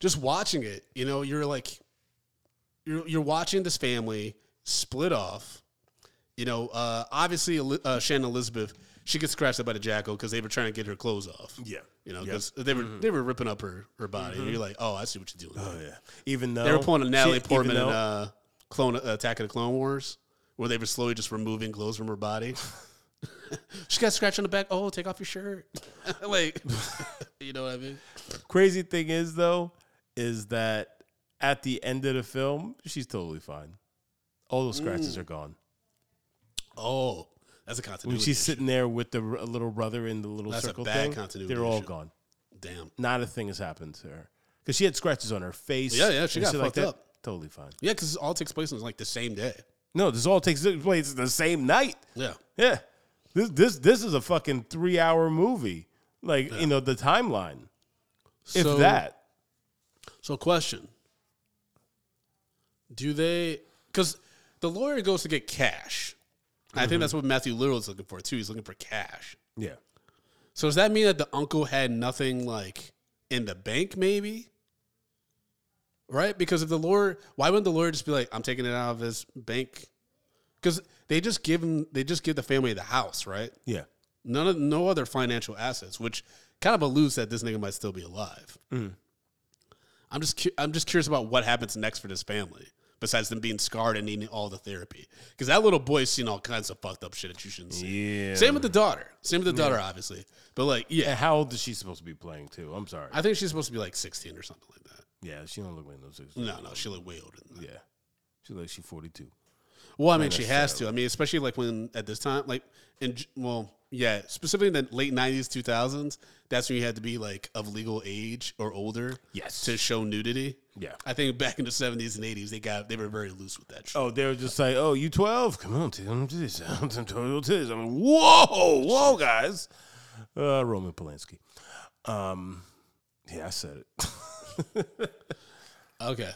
just watching it, you know, you're like, you're you're watching this family split off. You know, uh, obviously, uh, Shannon Elizabeth, she gets scratched up by the jackal because they were trying to get her clothes off. yeah, You know, because they were they were ripping up her her body. And you're like, oh, I see what you're doing. oh yeah. Even though They were pulling a Natalie she- Portman even in uh, Clone uh, Attack of the Clone Wars, where they were slowly just removing clothes from her body. she got scratched on the back. Oh, take off your shirt. like, you know what I mean? Crazy thing is though, is that at the end of the film, she's totally fine. All those scratches are mm. gone. Oh, that's a When continuity. she's issue. sitting there with the r- little brother in the little That's a circle bad thing, continuity they're all issue. gone. Damn. Not a thing has happened to her because she had scratches on her face. Yeah, yeah, she and got shit fucked that. up. Totally fine. Yeah, because it all takes place on like the same day. No, this all takes place the same night. Yeah. Yeah, this this this is a fucking three hour movie. Like you know the timeline, if that. So, question: Do they? Because the lawyer goes to get cash. I think that's what Matthew Lillard is looking for too. He's looking for cash. Yeah. So does that mean that the uncle had nothing like in the bank, maybe? Right? Because if the lawyer, why wouldn't the lawyer just be like, "I'm taking it out of his bank"? Because they just give him, they just give the family the house, right? Yeah. None of no other financial assets, which kind of alludes that this nigga might still be alive. Mm. I'm just cu- I'm just curious about what happens next for this family, besides them being scarred and needing all the therapy. Because that little boy's seen all kinds of fucked up shit that you shouldn't see. Yeah. Same with the daughter. Same with the daughter, obviously. But like, yeah, And how old is she supposed to be playing too? I'm sorry. I think she's supposed to be like 16 or something like that. yeah, she don't look like no six. No, no, she look way older than that. Yeah. She like she's 42. Well, I mean, she has to. I mean, especially like when at this time, like in well, yeah, specifically in the late 90s, 2000s, that's when you had to be like of legal age or older. Yes. To show nudity. Yeah. I think back in the 70s and 80s, they got they were very loose with that shit. Oh, they were just like, "Oh, you 12? Come on, tell them this. Tell them this." I'm like, "Whoa, whoa, guys." Uh, Roman Polanski. Um, yeah, I said it. Okay.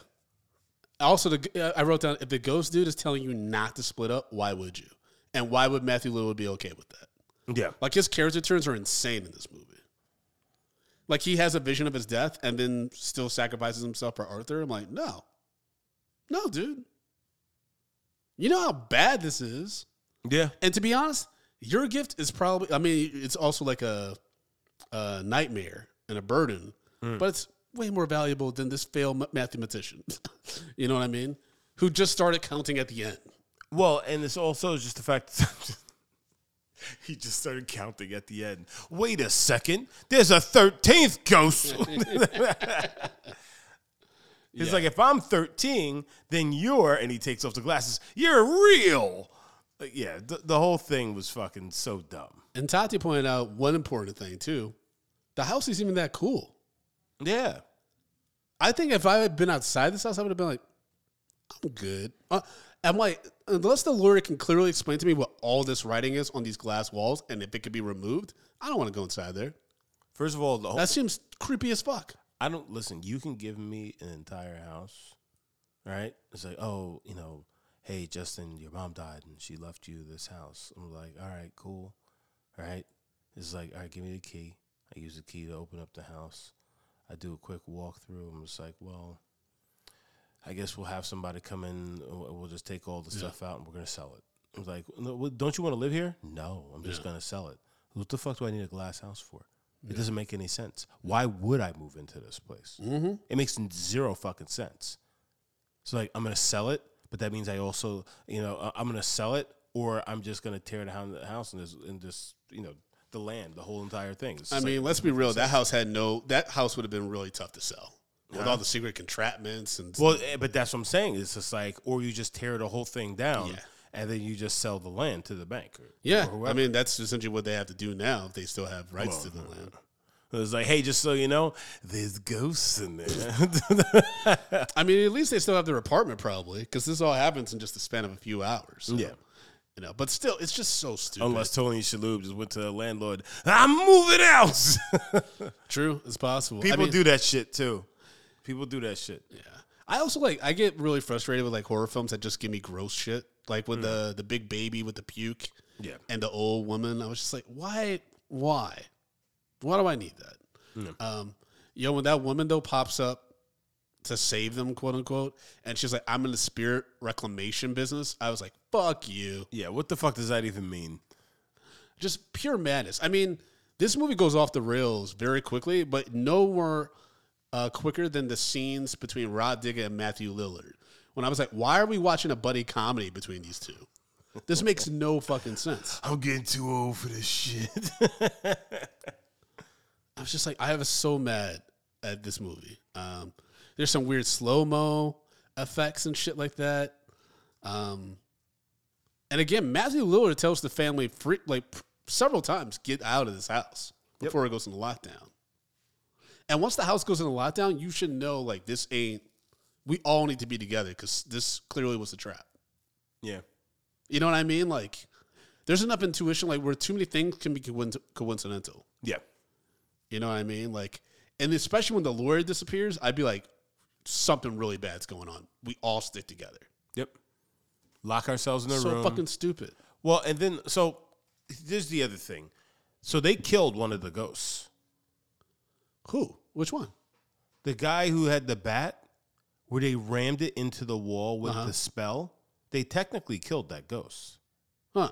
Also, the, uh, I wrote down if the ghost dude is telling you not to split up, why would you? And why would Matthew Lillard be okay with that? yeah, Like his character turns are insane in this movie. Like he has a vision of his death and then still sacrifices himself for Arthur. I'm like, no, no, dude. You know how bad this is. Yeah. And to be honest, your gift is probably, I mean, it's also like a, a nightmare and a burden, Mm. but it's way more valuable than this failed mathematician. you know what I mean? Who just started counting at the end. Well, and it's also is just the fact he just started counting at the end. Wait a second, there's a thirteenth ghost. It's Yeah. like if I'm 13, then you're, and he takes off the glasses. You're real. Like, yeah, the, the whole thing was fucking so dumb. And Tati pointed out one important thing too. The house isn't even that cool. Yeah, I think if I had been outside this house, I would have been like, I'm good. Uh, I'm like, unless the lawyer can clearly explain to me what all this writing is on these glass walls and if it could be removed, I don't want to go inside there. First of all, the whole, That seems creepy as fuck. I don't listen. You can give me an entire house, right? It's like, oh, you know, hey, Justin, your mom died and she left you this house. I'm like, all right, cool, all right. It's like, all right, give me the key. I use the key to open up the house. I do a quick walkthrough. I'm just like, well, I guess we'll have somebody come in. We'll just take all the stuff out and we're gonna sell it. I was like, no, don't you want to live here? No, I'm just gonna sell it. What the fuck do I need a glass house for? It doesn't make any sense. Why would I move into this place? Mm-hmm. It makes zero fucking sense. So like, I'm gonna sell it, but that means I also, you know, I'm gonna sell it, or I'm just gonna tear down the house and just, and just, you know, the land, the whole entire thing. It's I mean, like- let's be real. That house had no. That house would have been really tough to sell with all the secret contraptments and. well, eh, but that's what I'm saying. It's just like, or you just tear the whole thing down, Yeah. and then you just sell the land to the bank. Or, yeah, or. I mean that's essentially what they have to do now if they still have rights to the land. it was like, hey, just so you know, there's ghosts in there. I mean, at least they still have their apartment probably because this all happens in just the span of a few hours. So, Yeah. You know, but still, it's just so stupid. Unless Tony Shalhoub just went to the landlord, I'm moving out. true, it's possible. I People mean, do that shit too. People do that shit. Yeah. I also like I get really frustrated with like horror films that just give me gross shit. Like with the the big baby with the puke. Yeah. And the old woman. I was just like, why why? Why do I need that? Um yo, when that woman though pops up to save them, quote unquote, and she's like, I'm in the spirit reclamation business, I was like, fuck you. Yeah, what the fuck does that even mean? just pure madness. I mean, this movie goes off the rails very quickly, but no more uh, quicker than the scenes between Rah Digga and Matthew Lillard. When I was like, why are we watching a buddy comedy between these two? This makes no fucking sense. I'm getting too old for this shit. I was just like, I was so mad at this movie. Um, there's some weird slow mo effects and shit like that. Um, and again, Matthew Lillard tells the family free, like several times, get out of this house before it goes into lockdown. And once the house goes into lockdown, you should know like this ain't. We all need to be together because this clearly was a trap. yeah. You know what I mean? Like, there's enough intuition like where too many things can be coinc- coincidental. Yeah. You know what I mean? Like, and especially when the lawyer disappears, I'd be like, something really bad's going on. We all stick together. Yep. Lock ourselves in the so room. So fucking stupid. well, and then so there's the other thing. So they killed one of the ghosts. Who? Which one? The guy who had the bat, where they rammed it into the wall with Uh-huh. the spell, they technically killed that ghost. Huh?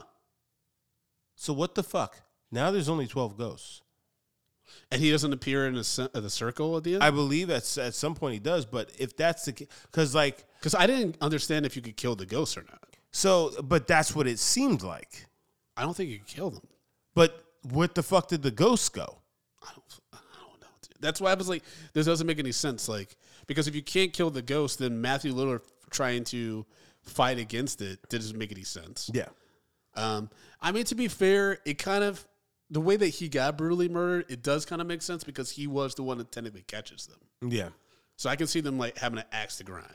So what the fuck? Now there's only 12 ghosts. And he doesn't appear in the, uh, the circle at the end? I believe at, at some point he does, but if that's the case, because like, Because I didn't understand if you could kill the ghosts or not. so, but that's what it seemed like. I don't think you could kill them. But what the fuck did the ghosts go? I don't, I don't know. dude. That's why I was like, this doesn't make any sense. Like, because if you can't kill the ghost, then Matthew Lillard trying to fight against it doesn't make any sense. Yeah. Um, I mean, to be fair, it kind of the way that he got brutally murdered, it does kind of make sense because he was the one that technically catches them. Yeah. So I can see them like having an axe to grind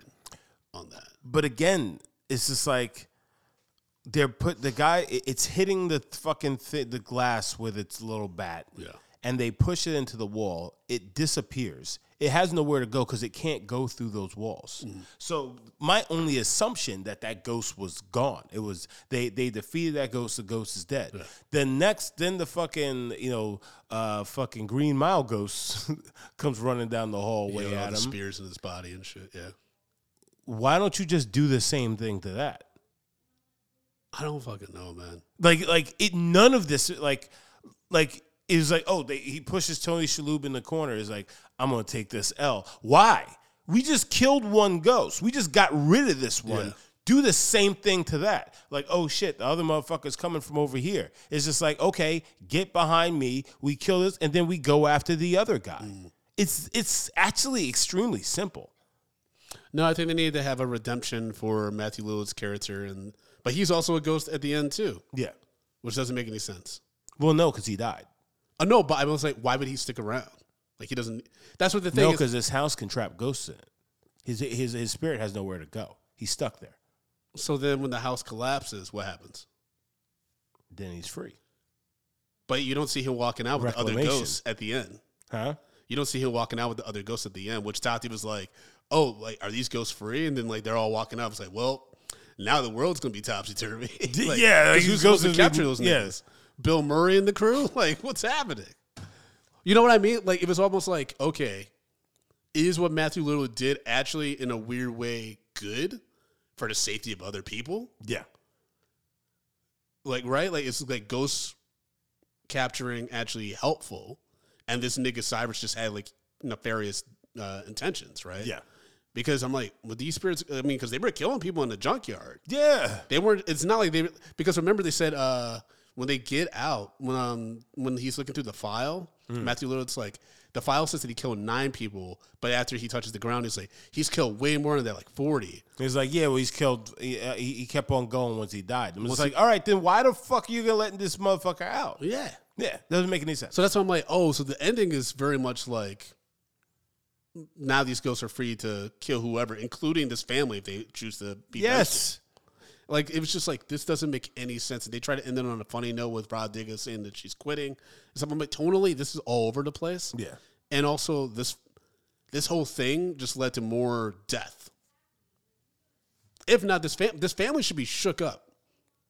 on that. But again, it's just like they're put the guy. It's hitting the fucking thi- the glass with its little bat. Yeah. And they push it into the wall. It disappears. It has nowhere to go because it can't go through those walls. So my only assumption that that ghost was gone. It was they they defeated that ghost. The ghost is dead. Then next, then the fucking you know uh fucking Green Mile ghost comes running down the hallway Yeah, all at the him. spears in his body and shit. Yeah. Why don't you just do the same thing to that? I don't fucking know, man. Like like it none of this like like was like oh they he pushes Tony Shalhoub in the corner is like I'm gonna take this L. Why? We just killed one ghost. We just got rid of this one. Yeah. Do the same thing to that. Like, oh shit, the other motherfucker's coming from over here. It's just like, okay, get behind me. We kill this, and then we go after the other guy. Mm. It's it's actually extremely simple. No, I think they need to have a redemption for Matthew Lillard's character, and but he's also a ghost at the end too, Yeah. which doesn't make any sense. Well, no, because he died. Oh no, but I was like, why would he stick around? Like he doesn't. That's what the thing No, is. because his house can trap ghosts in it. His his his spirit has nowhere to go. He's stuck there. So then, when the house collapses, what happens? Then he's free. But you don't see him walking out with the other ghosts at the end. Huh? You don't see him walking out with the other ghosts at the end, which Tati was like, "Oh, like are these ghosts free?" And then like they're all walking out. It's like, well, now the world's gonna be topsy turvy. like, yeah, like, who's ghosts supposed to capture those yeah. Bill Murray and the crew. Like, what's happening? You know what I mean? Like, it was almost like, okay, is what Matthew Lillard did actually in a weird way good for the safety of other people? Yeah. like right like it's like ghost capturing actually helpful and this nigga cyrus just had like nefarious uh, intentions right Yeah. because i'm like with these spirits i mean because they were killing people in the junkyard Yeah. they weren't it's not like they because remember they said uh when they get out when um when he's looking through the file matthew lillard's like the file says that he killed nine people but after he touches the ground he's like he's killed way more than that like 40 He's like, yeah, well, he's killed. He, uh, he, he kept on going once he died. I'm like, all right, then why the fuck are you gonna letting this motherfucker out? yeah Yeah, doesn't make any sense. So that's why I'm like, oh, so the ending is very much like now these ghosts are free to kill whoever, including this family if they choose to be. yes. Like it was just like this doesn't make any sense. And they try to end it on a funny note with Rah Digga saying that she's quitting. So I'm like, tonally, this is all over the place. Yeah. And also this this whole thing just led to more death. If not, this fam- this family should be shook up.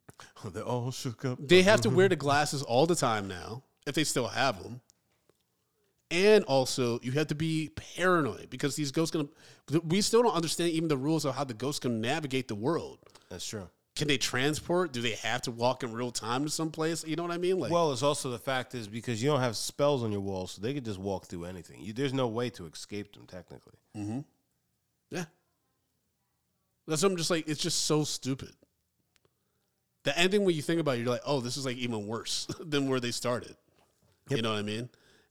They're all shook up. They have to wear the glasses all the time now, if they still have them. And also, you have to be paranoid because these ghosts gonna. We still don't understand even the rules of how the ghosts can navigate the world. That's true. Can they transport? Do they have to walk in real time to some place? You know what I mean? Like, Well, it's also the fact is because you don't have spells on your wall, so they could just walk through anything. You, there's no way to escape them technically. Mm-hmm. yeah. That's what I'm just like. It's just so stupid. The ending, when you think about it, you're like, oh, this is like even worse than where they started. You know what I mean?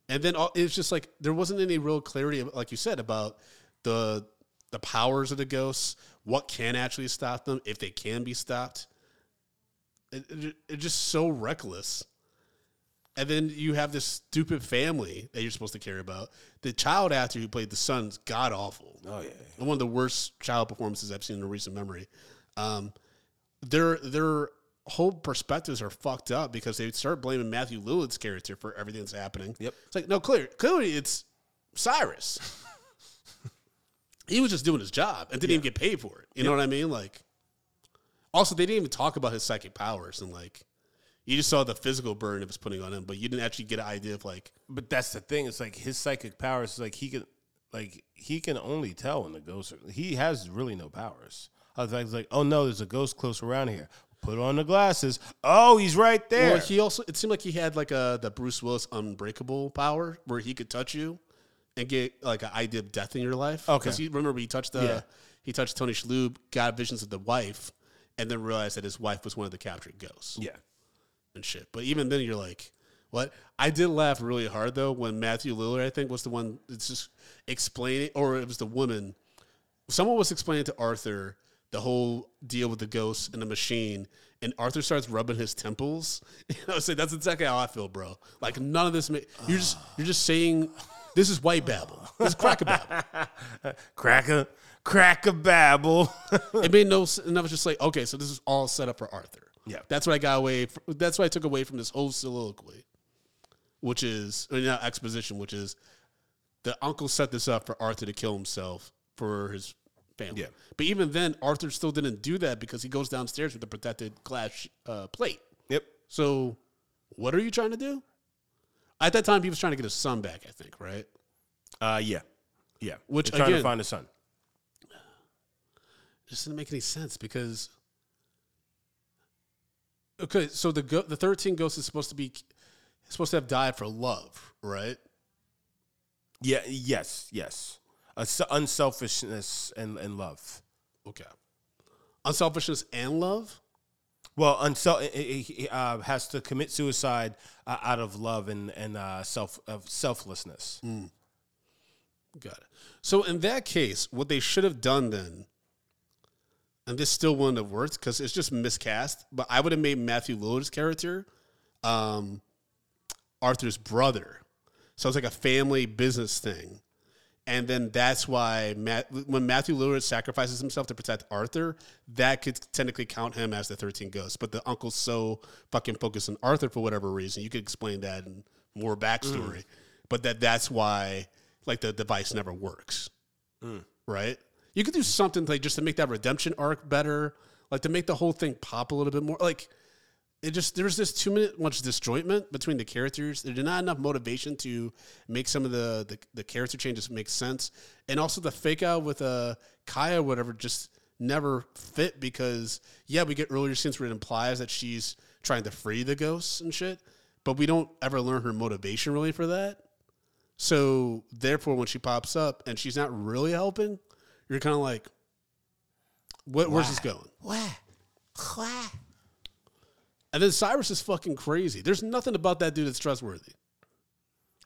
And then all, it's just like there wasn't any real clarity, like you said, about the the powers of the ghosts, what can actually stop them, if they can be stopped. It, it, it's just so reckless. And then you have this stupid family that you're supposed to care about. The child actor who played the son's god awful. Oh yeah. And one of the worst child performances I've seen in a recent memory. Um, their their whole perspectives are fucked up because they start blaming Matthew Lillard's character for everything that's happening. Yep. It's like no, clear clearly it's Cyrus. he was just doing his job and didn't even get paid for it. You know what I mean? Like, also they didn't even talk about his psychic powers and like. You just saw the physical burden it was putting on him, but you didn't actually get an idea of like, But that's the thing. It's like his psychic powers. is like he can, like he can only tell when the ghosts. Are, he has really no powers. Other things like, oh no, there's a ghost close around here. Put on the glasses. Oh, he's right there. Well, he also it seemed like he had like a the Bruce Willis unbreakable power where he could touch you and get like an idea of death in your life. Okay. Because he remember he touched the Yeah. he touched Tony Shalhoub, got visions of the wife, and then realized that his wife was one of the captured ghosts yeah. and shit. But even then, you're like, what? I did laugh really hard though when Matthew Lillard, I think, was the one that's just explaining, or it was the woman. Someone was explaining to Arthur the whole deal with the ghosts and the machine, and Arthur starts rubbing his temples. I was like, that's exactly how I feel, bro. Like none of this. Ma- you're just you're just saying this is white babble. This is crack babble. Cracker, cracker babble. it made no sense. And I was just like, okay, so this is all set up for Arthur. Yeah. That's what I got away from. That's what I took away from this whole soliloquy, which is, or not exposition, which is the uncle set this up for Arthur to kill himself for his family. Yeah. But even then, Arthur still didn't do that because he goes downstairs with a protected glass uh, plate. yep. So, what are you trying to do? At that time, he was trying to get his son back, I think, right? Uh, yeah. Yeah. Which, They're trying again- to find his son. This just didn't make any sense because Okay, so the go- the thirteen ghost is supposed to be supposed to have died for love, right? Yeah. Yes. Yes. A s- unselfishness and, and love. Okay, unselfishness and love. Well, unsel- he- uh, has to commit suicide uh, out of love and and uh, self of selflessness. Got it. So in that case, what they should have done then, and this still wouldn't have worked because it's just miscast. But I would have made Matthew Lillard's character, um, Arthur's brother. So it's like a family business thing, and then that's why Matt, when Matthew Lillard sacrifices himself to protect Arthur, that could technically count him as the thirteen ghosts. But the uncle's so fucking focused on Arthur for whatever reason, you could explain that in more backstory. Mm. But that that's why like the device never works, mm. right? You could do something like just to make that redemption arc better, like to make the whole thing pop a little bit more. Like it just there's this too minute much disjointment between the characters. There's not enough motivation to make some of the the, the character changes make sense, and also the fake out with uh Kaya whatever just never fit because yeah we get earlier scenes where it implies that she's trying to free the ghosts and shit, but we don't ever learn her motivation really for that. So therefore, when she pops up and she's not really helping, you're kind of like, what, where's this going? Why? Why? And then Cyrus is fucking crazy. There's nothing about that dude that's trustworthy.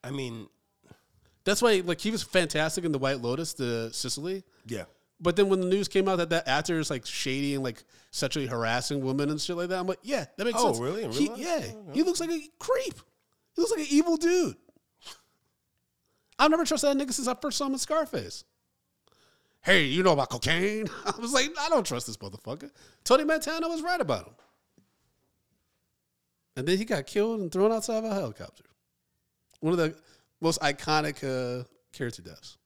I mean, That's why, like, he was fantastic in the White Lotus, the Sicily. yeah. But then when the news came out that that actor is like shady and like sexually harassing women and shit like that, I'm like, yeah, that makes Oh, sense. Oh, really? He- yeah, he looks like a creep. He looks like an evil dude. I've never trusted that nigga since I first saw him in Scarface. Hey, you know about cocaine? I was like, I don't trust this motherfucker. Tony Montana was right about him. And then he got killed and thrown outside of a helicopter. One of the most iconic uh, character deaths.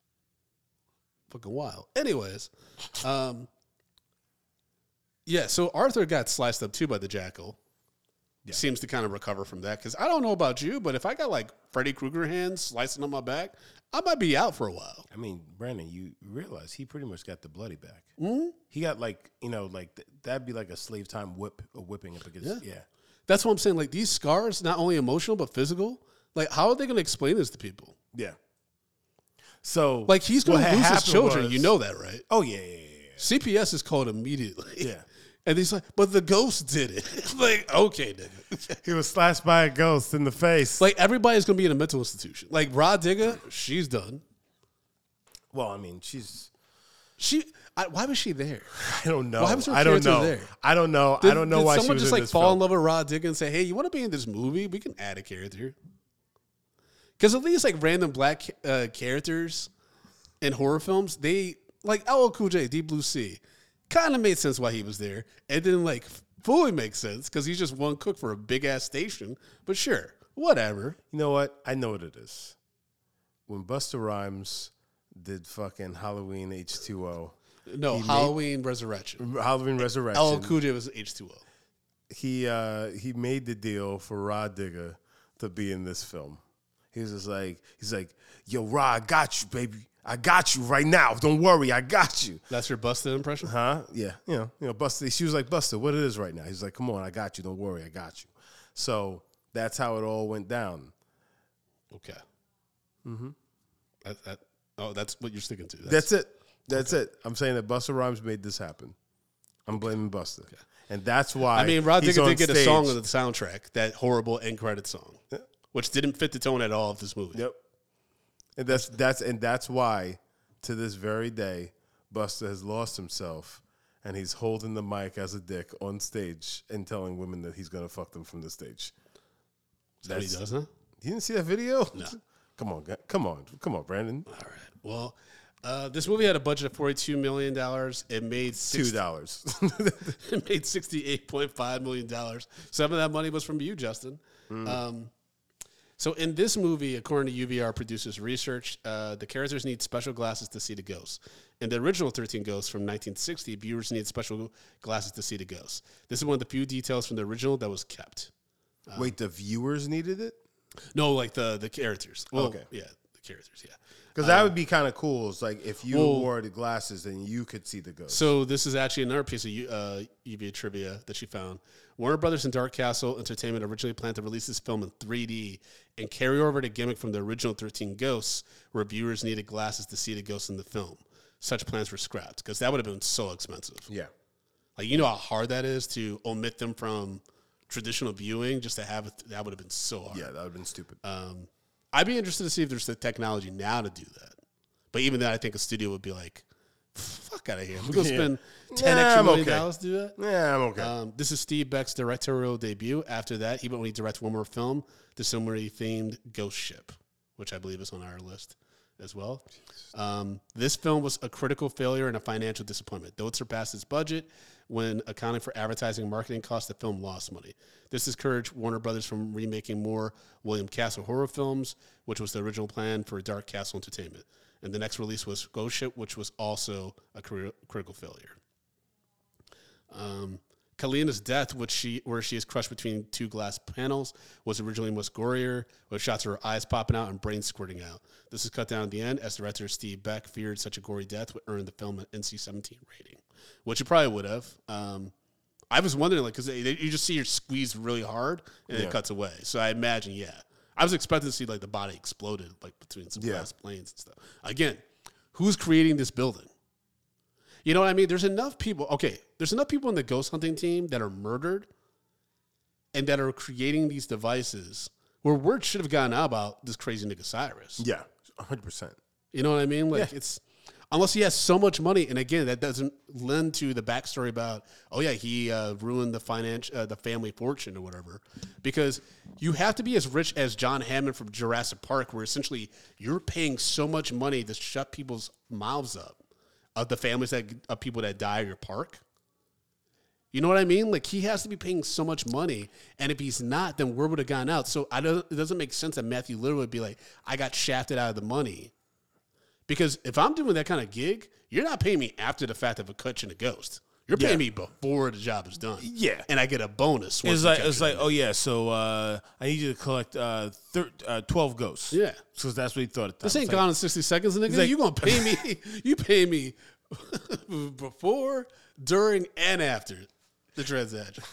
Fucking wild. Anyways, um, yeah. So Arthur got sliced up too by the jackal. Seems to kind of recover from that because I don't know about you, but if I got like Freddy Krueger hands slicing on my back, I might be out for a while. I mean, Brandon, you realize he pretty much got the bloody back. Mm-hmm. He got like you know, like th- that'd be like a slave time whip, a whipping up against. Yeah. That's what I'm saying. Like these scars, not only emotional but physical. Like, how are they going to explain this to people? yeah, So Like he's going to lose his children. was- you know that, right? Oh yeah, yeah, yeah, yeah. CPS is called immediately. Yeah. And he's like, but the ghost did it. like, okay, nigga. He was slashed by a ghost in the face. like everybody's gonna be in a mental institution. Like Rah Digga, she's done. well, I mean, she's. She, I, why was she there? I don't know. Why was her I don't know. there? I don't know. Did, I don't know why she someone just like fall film. in love with Rah Digga and say, "Hey, you want to be in this movie? We can add a character." Because at least like random black uh, characters in horror films, they like LL Cool J, Deep Blue Sea, kind of made sense why he was there. It didn't like fully make sense because he's just one cook for a big ass station. But sure, whatever. You know what? I know what it is. When Busta Rhymes did fucking Halloween H two O, No, Halloween Resurrection. Halloween Resurrection, LL Cool J was H two O. he uh, he made the deal for Rah Digga to be in this film. He was just like, he's like, yo, Rod, I got you, baby. I got you right now. Don't worry, I got you. That's your busted impression. Huh? Yeah. You know, you know, Busta. She was like, Busta, what it is right now? He's like, come on, I got you. Don't worry, I got you. So that's how it all went down. Okay. Mm-hmm. That, that, oh, that's what you're sticking to. That's it. That's it. I'm saying that Busta Rhymes made this happen. I'm blaming Busta. And that's why I mean, Rah Digga did get a song on the soundtrack, that horrible end credit song, which didn't fit the tone at all of this movie. Yep. And that's that's and that's why to this very day, Busta has lost himself and he's holding the mic as a dick on stage and telling women that he's gonna fuck them from the stage. Is that what he does, huh? You didn't see that video? No. Come on, come on, come on, Brandon. All right. Well, uh, this movie had a budget of forty-two million dollars. It made two dollars. it made sixty-eight point five million dollars. Some of that money was from you, Justin. Um, so in this movie, according to UVR producers' research, uh, the characters need special glasses to see the ghosts. In the original 13 Ghosts from 1960, viewers need special glasses to see the ghosts. This is one of the few details from the original that was kept. Wait, the viewers needed it? No, like the the characters. Well, Okay. yeah, the characters. Yeah. Because that would be kind of cool. It's like if you well- wore the glasses, then you could see the ghost. So this is actually another piece of uh, Lluvia trivia that she found. Warner Brothers and Dark Castle Entertainment originally planned to release this film in 3D and carry over the gimmick from the original 13 Ghosts, where viewers needed glasses to see the ghosts in the film. Such plans were scrapped because that would have been so expensive. yeah. Like you know how hard that is to omit them from traditional viewing just to have it. That would have been so hard. Yeah, that would have been stupid. Um, I'd be interested to see if there's the technology now to do that. But even then, I think a studio would be like, "Fuck out of here! We're gonna Yeah. spend ten Nah, extra million okay. dollars to do that." yeah, I'm okay. Um, this is Steve Beck's directorial debut. After that, he went on to direct one more film, the similarly themed Ghost Ship, which I believe is on our list as well. Um, this film was a critical failure and a financial disappointment. Though it surpassed its budget, when accounting for advertising and marketing costs, the film lost money. This discouraged Warner Brothers from remaking more William Castle horror films, which was the original plan for Dark Castle Entertainment. And the next release was Ghost Ship, which was also a cri- critical failure. Um, Kalina's death, which she where she is crushed between two glass panels, was originally much gorier, with shots of her eyes popping out and brain squirting out. This is cut down at the end, as director Steve Beck feared such a gory death would earn the film an NC-17 rating, which it probably would have. Um, I was wondering, like, because you just see her squeeze really hard and Yeah. it cuts away. So I imagine, yeah, I was expecting to see like the body exploded, like between some Yeah. glass planes and stuff. Again, who's creating this building? You know what I mean? There's enough people. Okay, there's enough people in the ghost hunting team that are murdered and that are creating these devices where word should have gotten out about this crazy nigga Cyrus. yeah, 100%. You know what I mean? Like Yeah. it's unless he has so much money, and again, that doesn't lend to the backstory about oh yeah, he uh, ruined the finance, uh, the family fortune or whatever. Because you have to be as rich as John Hammond from Jurassic Park, where essentially you're paying so much money to shut people's mouths up of the families that of people that die at your park. You know what I mean? Like he has to be paying so much money, and if he's not, then word would have gone out. So I don't. It doesn't make sense that Matthew Lillard would be like, "I got shafted out of the money," because if I'm doing that kind of gig, you're not paying me after the fact of a catch and a ghost. You're paying Yeah. me before the job is done. Yeah. and I get a bonus. It's like it's like oh yeah, so uh, I need you to collect uh, thir- uh, twelve ghosts. Yeah. because that's what he thought. At the this ain't It's like, gone in sixty seconds, nigga. like- you gonna pay me? you pay me before, during, and after the transaction,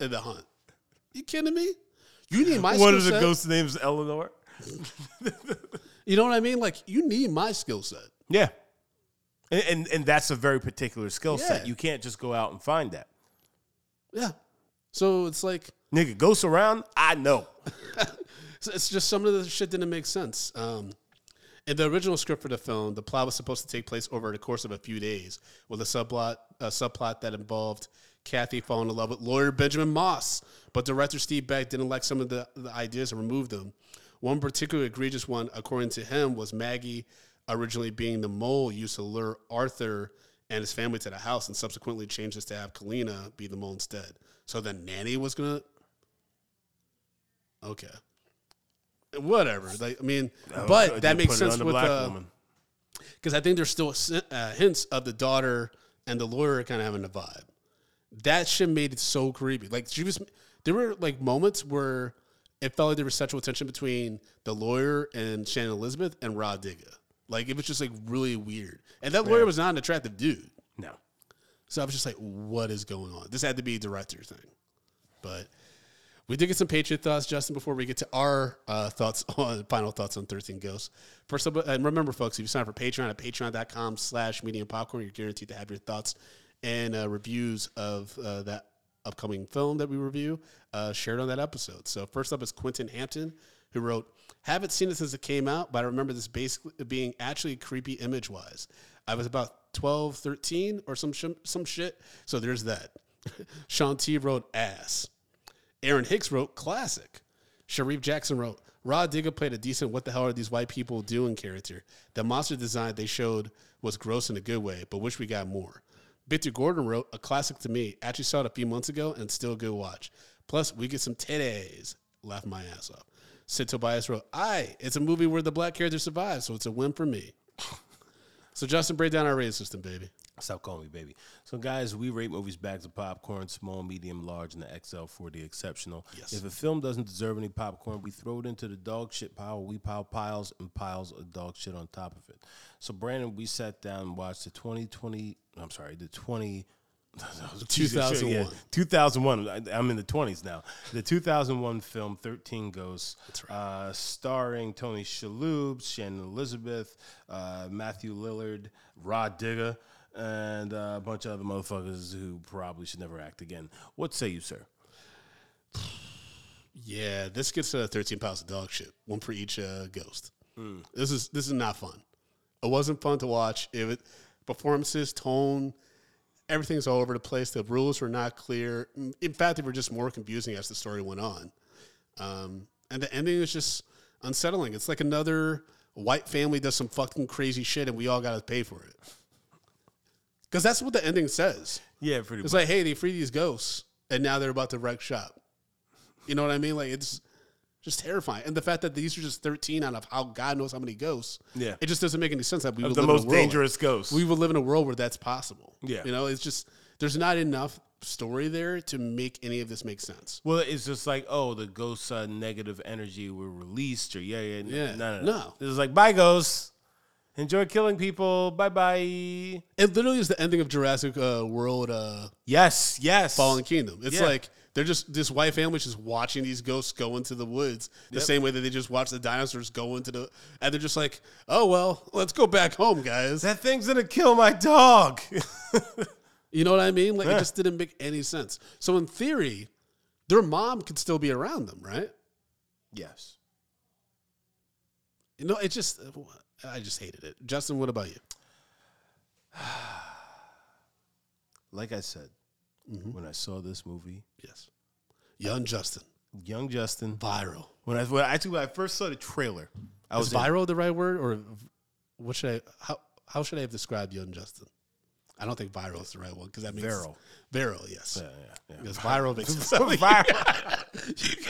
and the hunt. You kidding me? You need my One of the set. ghost names Eleanor. You know what I mean? Like you need my skill set. Yeah, and, and and that's a very particular skill Yeah. set. You can't just go out and find that. Yeah. So it's like Nigga, ghosts around. I know. So it's just some of the shit didn't make sense. Um, in the original script for the film, the plot was supposed to take place over the course of a few days, with a subplot a subplot that involved Kathy falling in love with lawyer Benjamin Moss. But director Steve Beck didn't like some of the, the ideas and removed them. One particularly egregious one, according to him, was Maggie originally being the mole used to lure Arthur and his family to the house, and subsequently changed this to have Kalina be the mole instead. So then nanny was gonna. Okay whatever. Like, I mean, but that makes sense with because I think there's still uh, hints of the daughter and the lawyer kind of having a vibe. That shit made it so creepy. Like she was, there were like moments where it felt like there was sexual tension between the lawyer and Shannon Elizabeth and Rah Digga. Like it was just like really weird. And that lawyer was not an attractive dude. no. So I was just like, what is going on? This had to be a director thing. But we did get some Patreon thoughts, Justin, before we get to our uh, thoughts on final thoughts on 13 Ghosts. First up, and remember, folks, if you sign up for Patreon at patreon.com slash medium popcorn, you're guaranteed to have your thoughts and uh, reviews of uh, that upcoming film that we review uh, shared on that episode. So first up is Quentin Hampton, who wrote, haven't seen it since it came out, but I remember this basically being actually creepy image-wise. I was about 12, 13 or some, sh- some shit, so there's that. Sean T wrote, ass. Aaron Hicks wrote classic. Sharif Jackson wrote Rah Digga played a decent what the hell are these white people doing character. The monster design they showed was gross in a good way, but wish we got more. Victor Gordon wrote a classic to me. Actually saw it a few months ago and still a good watch. Plus we get some titties. Laugh my ass off. Sid Tobias wrote, "Aye, it's a movie where the black character survives, so it's a win for me." So Justin, break down our rating system, baby. Stop calling me baby. So, guys, we rate movies bags of popcorn, small, medium, large, and the XL for the exceptional. Yes. If a film doesn't deserve any popcorn, we throw it into the dog shit pile. We pile piles and piles of dog shit on top of it. So, Brandon, we sat down and watched the 2020, I'm sorry, the 20. 2001. Yeah, 2001. I- I'm in the 20s now. The 2001 film 13 Ghosts, That's right. uh, starring Tony Shalhoub, Shannon Elizabeth, uh, Matthew Lillard, Rah Digga, and uh, a bunch of other motherfuckers who probably should never act again. What say you, sir? Yeah, this gets uh, 13 pounds of dog shit, one for each uh, ghost. Hmm. This is this is not fun. It wasn't fun to watch. If it performances, tone, everything's all over the place. The rules were not clear. In fact, they were just more confusing as the story went on. Um, and the ending is just unsettling. It's like another white family does some fucking crazy shit, and we all got to pay for it. Because that's what the ending says. Yeah, pretty It's like, hey, they free these ghosts, and now they're about to wreck shop. You know what I mean? Like it's just terrifying, and the fact that these are just thirteen out of how God knows how many ghosts. Yeah. it just doesn't make any sense that we would the live in a most world- dangerous ghosts. We would live in a world where that's possible. Yeah. you know, it's just there's not enough story there to make any of this make sense. well, it's just like, oh, the ghosts' uh, negative energy were released, or yeah, yeah, n- Yeah, no, no, no. no. This is like, bye, ghosts. Enjoy killing people. Bye, bye. It literally is the ending of Jurassic uh, World uh, Yes, yes. Fallen Kingdom. It's Yeah. like they're just this white family just watching these ghosts go into the woods the Yep. same way that they just watch the dinosaurs go into the and they're just like, oh well, let's go back home, guys. That thing's gonna kill my dog. You know what I mean? Like Yeah. it just didn't make any sense. So in theory, their mom could still be around them, right? yes. You know, it just I just hated it. Justin, what about you? Like I said, Mm-hmm. when I saw this movie, Yes. Young Justin. young Justin. Viral. When I when, actually when I first saw the trailer, I Was was in- viral the right word or what should I how how should I have described young Justin? I don't think viral is the right one because that means Viral. Viral, yes. Yeah, yeah, yeah. Because viral makes it sound like you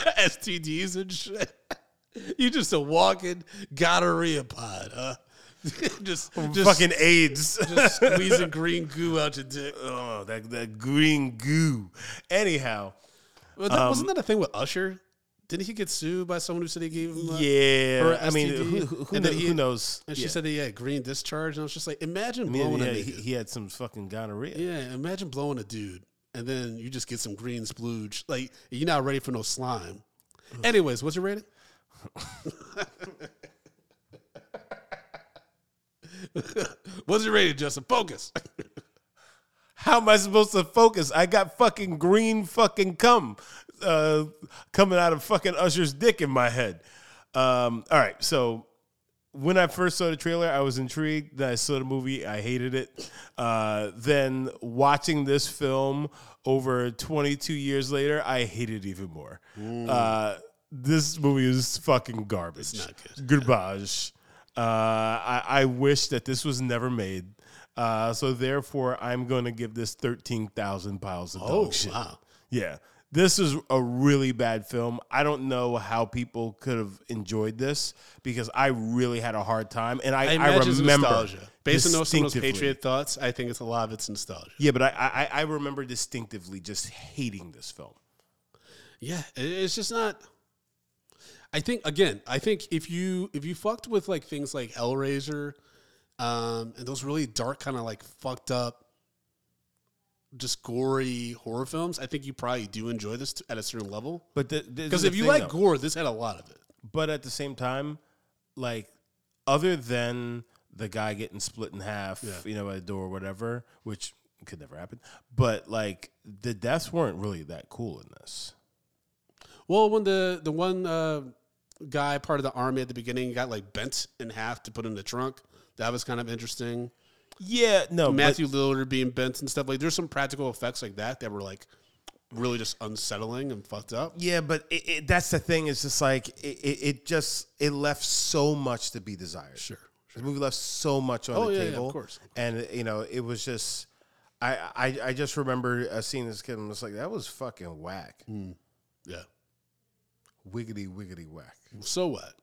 got STDs and shit. You just a walking gonorrhea pod, huh? just, just fucking AIDS. just squeezing green goo out your dick. oh, that that green goo. Anyhow, Well, that, wasn't um, that a thing with Usher? Didn't he get sued by someone who said he gave him? A, yeah. I mean, who, who, then he- who knows? And she Yeah. said that he had green discharge, and I was just like, imagine I mean, blowing yeah, a he, he had some fucking gonorrhea. Yeah, imagine blowing a dude, and then you just get some green splooge. Like you're not ready for no slime. Anyways, what's your rating? what's your rating, Justin? Focus. How am I supposed to focus? I got fucking green fucking cum uh, coming out of fucking Usher's dick in my head. Um, all right, so when I first saw the trailer, I was intrigued. Then I saw the movie, I hated it. Uh, then watching this film over 22 years later, I hate it even more. Uh, this movie is fucking garbage. It's not good. Garbage. Uh, I, I wish that this was never made. Uh, so therefore, I'm going to give this 13,000 piles of dog Oh, shit. wow. Yeah. This is a really bad film. I don't know how people could have enjoyed this because I really had a hard time. And I, I I, remember. nostalgia. Based on those, some of those distinctively- Patreon thoughts, I think it's a lot of it's nostalgia. Yeah, but I, I, I remember distinctively just hating this film. Yeah, it's just not. I think again, I think if you if you fucked with like things like Hellraiser, um, and those really dark kind of like fucked up, just gory horror films, I think you probably do enjoy this t- at a certain level. But the, the- Because if you like though. gore, this had a lot of it. but at the same time, like other than the guy getting split in half, Yeah. you know, at a door or whatever, which could never happen. But like the deaths weren't really that cool in this. Well, when the the one uh, guy part of the army at the beginning got like bent in half to put in the trunk, that was kind of interesting. Yeah, no, but- Matthew Lillard being bent and stuff like. There's some practical effects like that that were like really just unsettling and fucked up. Yeah, but it, it, that's the thing. It's just like it, it, just it left so much to be desired. Sure, the movie left so much on Oh, the yeah, yeah, of course. And you know, it was just I I, I just remember uh, seeing this kid and was like, that was fucking whack, Yeah. wiggity wiggity whack. So what?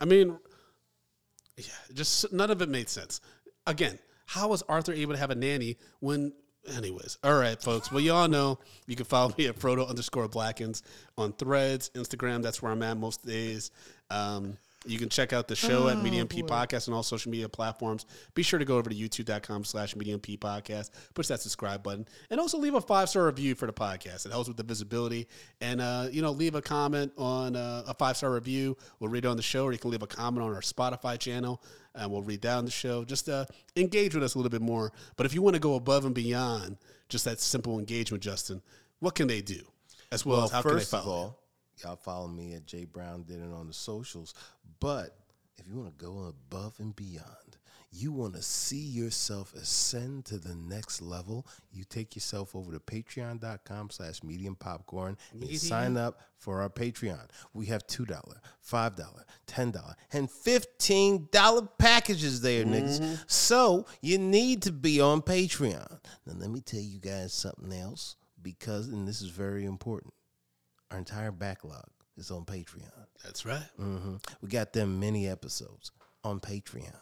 I mean, yeah, just none of it made sense. again, how was Arthur able to have a nanny when? Anyways, all right, folks. Well, you all know you can follow me at proto underscore Blackens on Threads, Instagram. That's where I'm at most days. Um, you can check out the show at Medium P Podcast and all social media platforms. Be sure to go over to youtube.com slash Medium P Podcast. Push that subscribe button. And also leave a five star review for the podcast. It helps with the visibility. And, uh, you know, leave a comment on uh, a five star review. We'll read it on the show, or you can leave a comment on our Spotify channel and we'll read down the show. Just uh, engage with us a little bit more. But if you want to go above and beyond just that simple engagement, Justin, what can they do? As well, Well, as how can they first of follow? all, y'all follow me at Jay Brown did it on the socials. But if you want to go above and beyond, you want to see yourself ascend to the next level, you take yourself over to patreon.com slash medium popcorn and you sign up for our Patreon. We have $2, $5, $10, and $15 packages there, niggas. Mm-hmm. So you need to be on Patreon. Now let me tell you guys something else because, and this is very important, our entire backlog is on Patreon. That's right. hmm We got them many episodes on Patreon.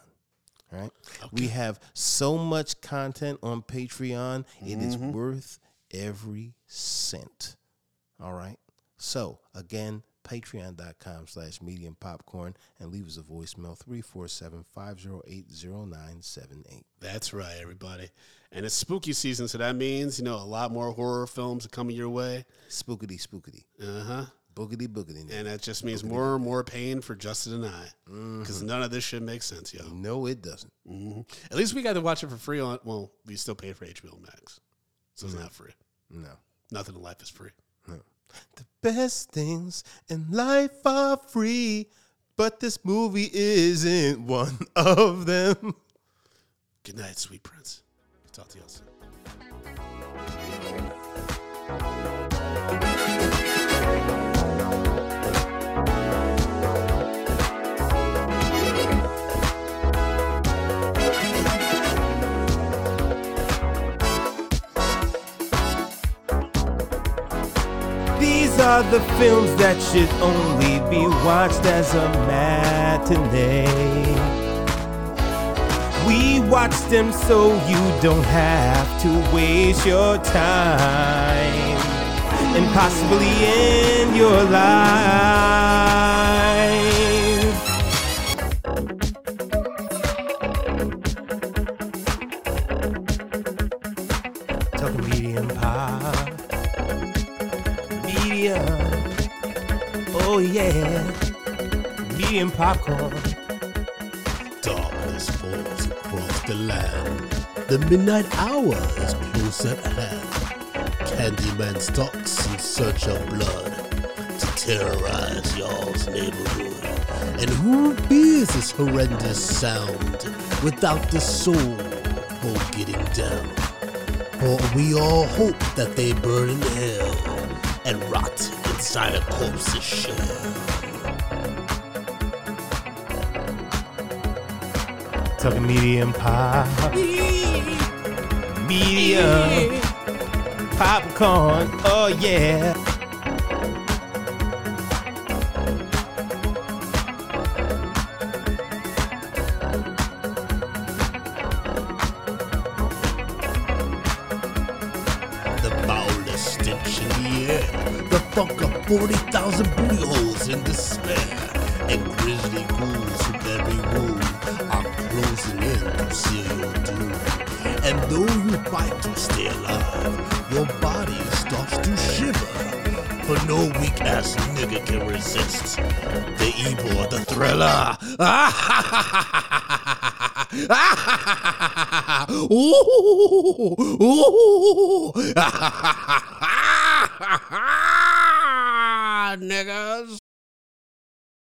Right? We have so much content on Patreon, it is worth every cent. All right. So again, patreon.com slash medium popcorn and leave us a voicemail 347-508-0978. That's right, everybody. And it's spooky season, so that means, you know, a lot more horror films are coming your way. Spookity spookity. Uh huh. Boogity boogity. And that just means more and more pain for Justin and I. Because none of this shit makes sense, yo. no, it doesn't. hmm At least we got to watch it for free on, well, we still pay for HBO Max. So it's not free. No. Nothing in life is free. The best things in life are free, but this movie isn't one of them. Good night, sweet prince. Talk to y'all soon. Are the films that should only be watched as a matinee. We watch them so you don't have to waste your time and possibly end your life. Medium popcorn. Darkness falls across the land. The midnight hour is close at hand. Candyman stalks in search of blood to terrorize y'all's neighborhood. And who fears this horrendous sound without the soul for getting down? For we all hope that they burn in hell and rot inside a corpse's shell. Talking medium pop. Medium popcorn. Oh yeah. the foulest stench in the air, the funk of 40,000 booty holes in despair, nigga can resist the evil of the thriller. Ooh, ooh, niggas.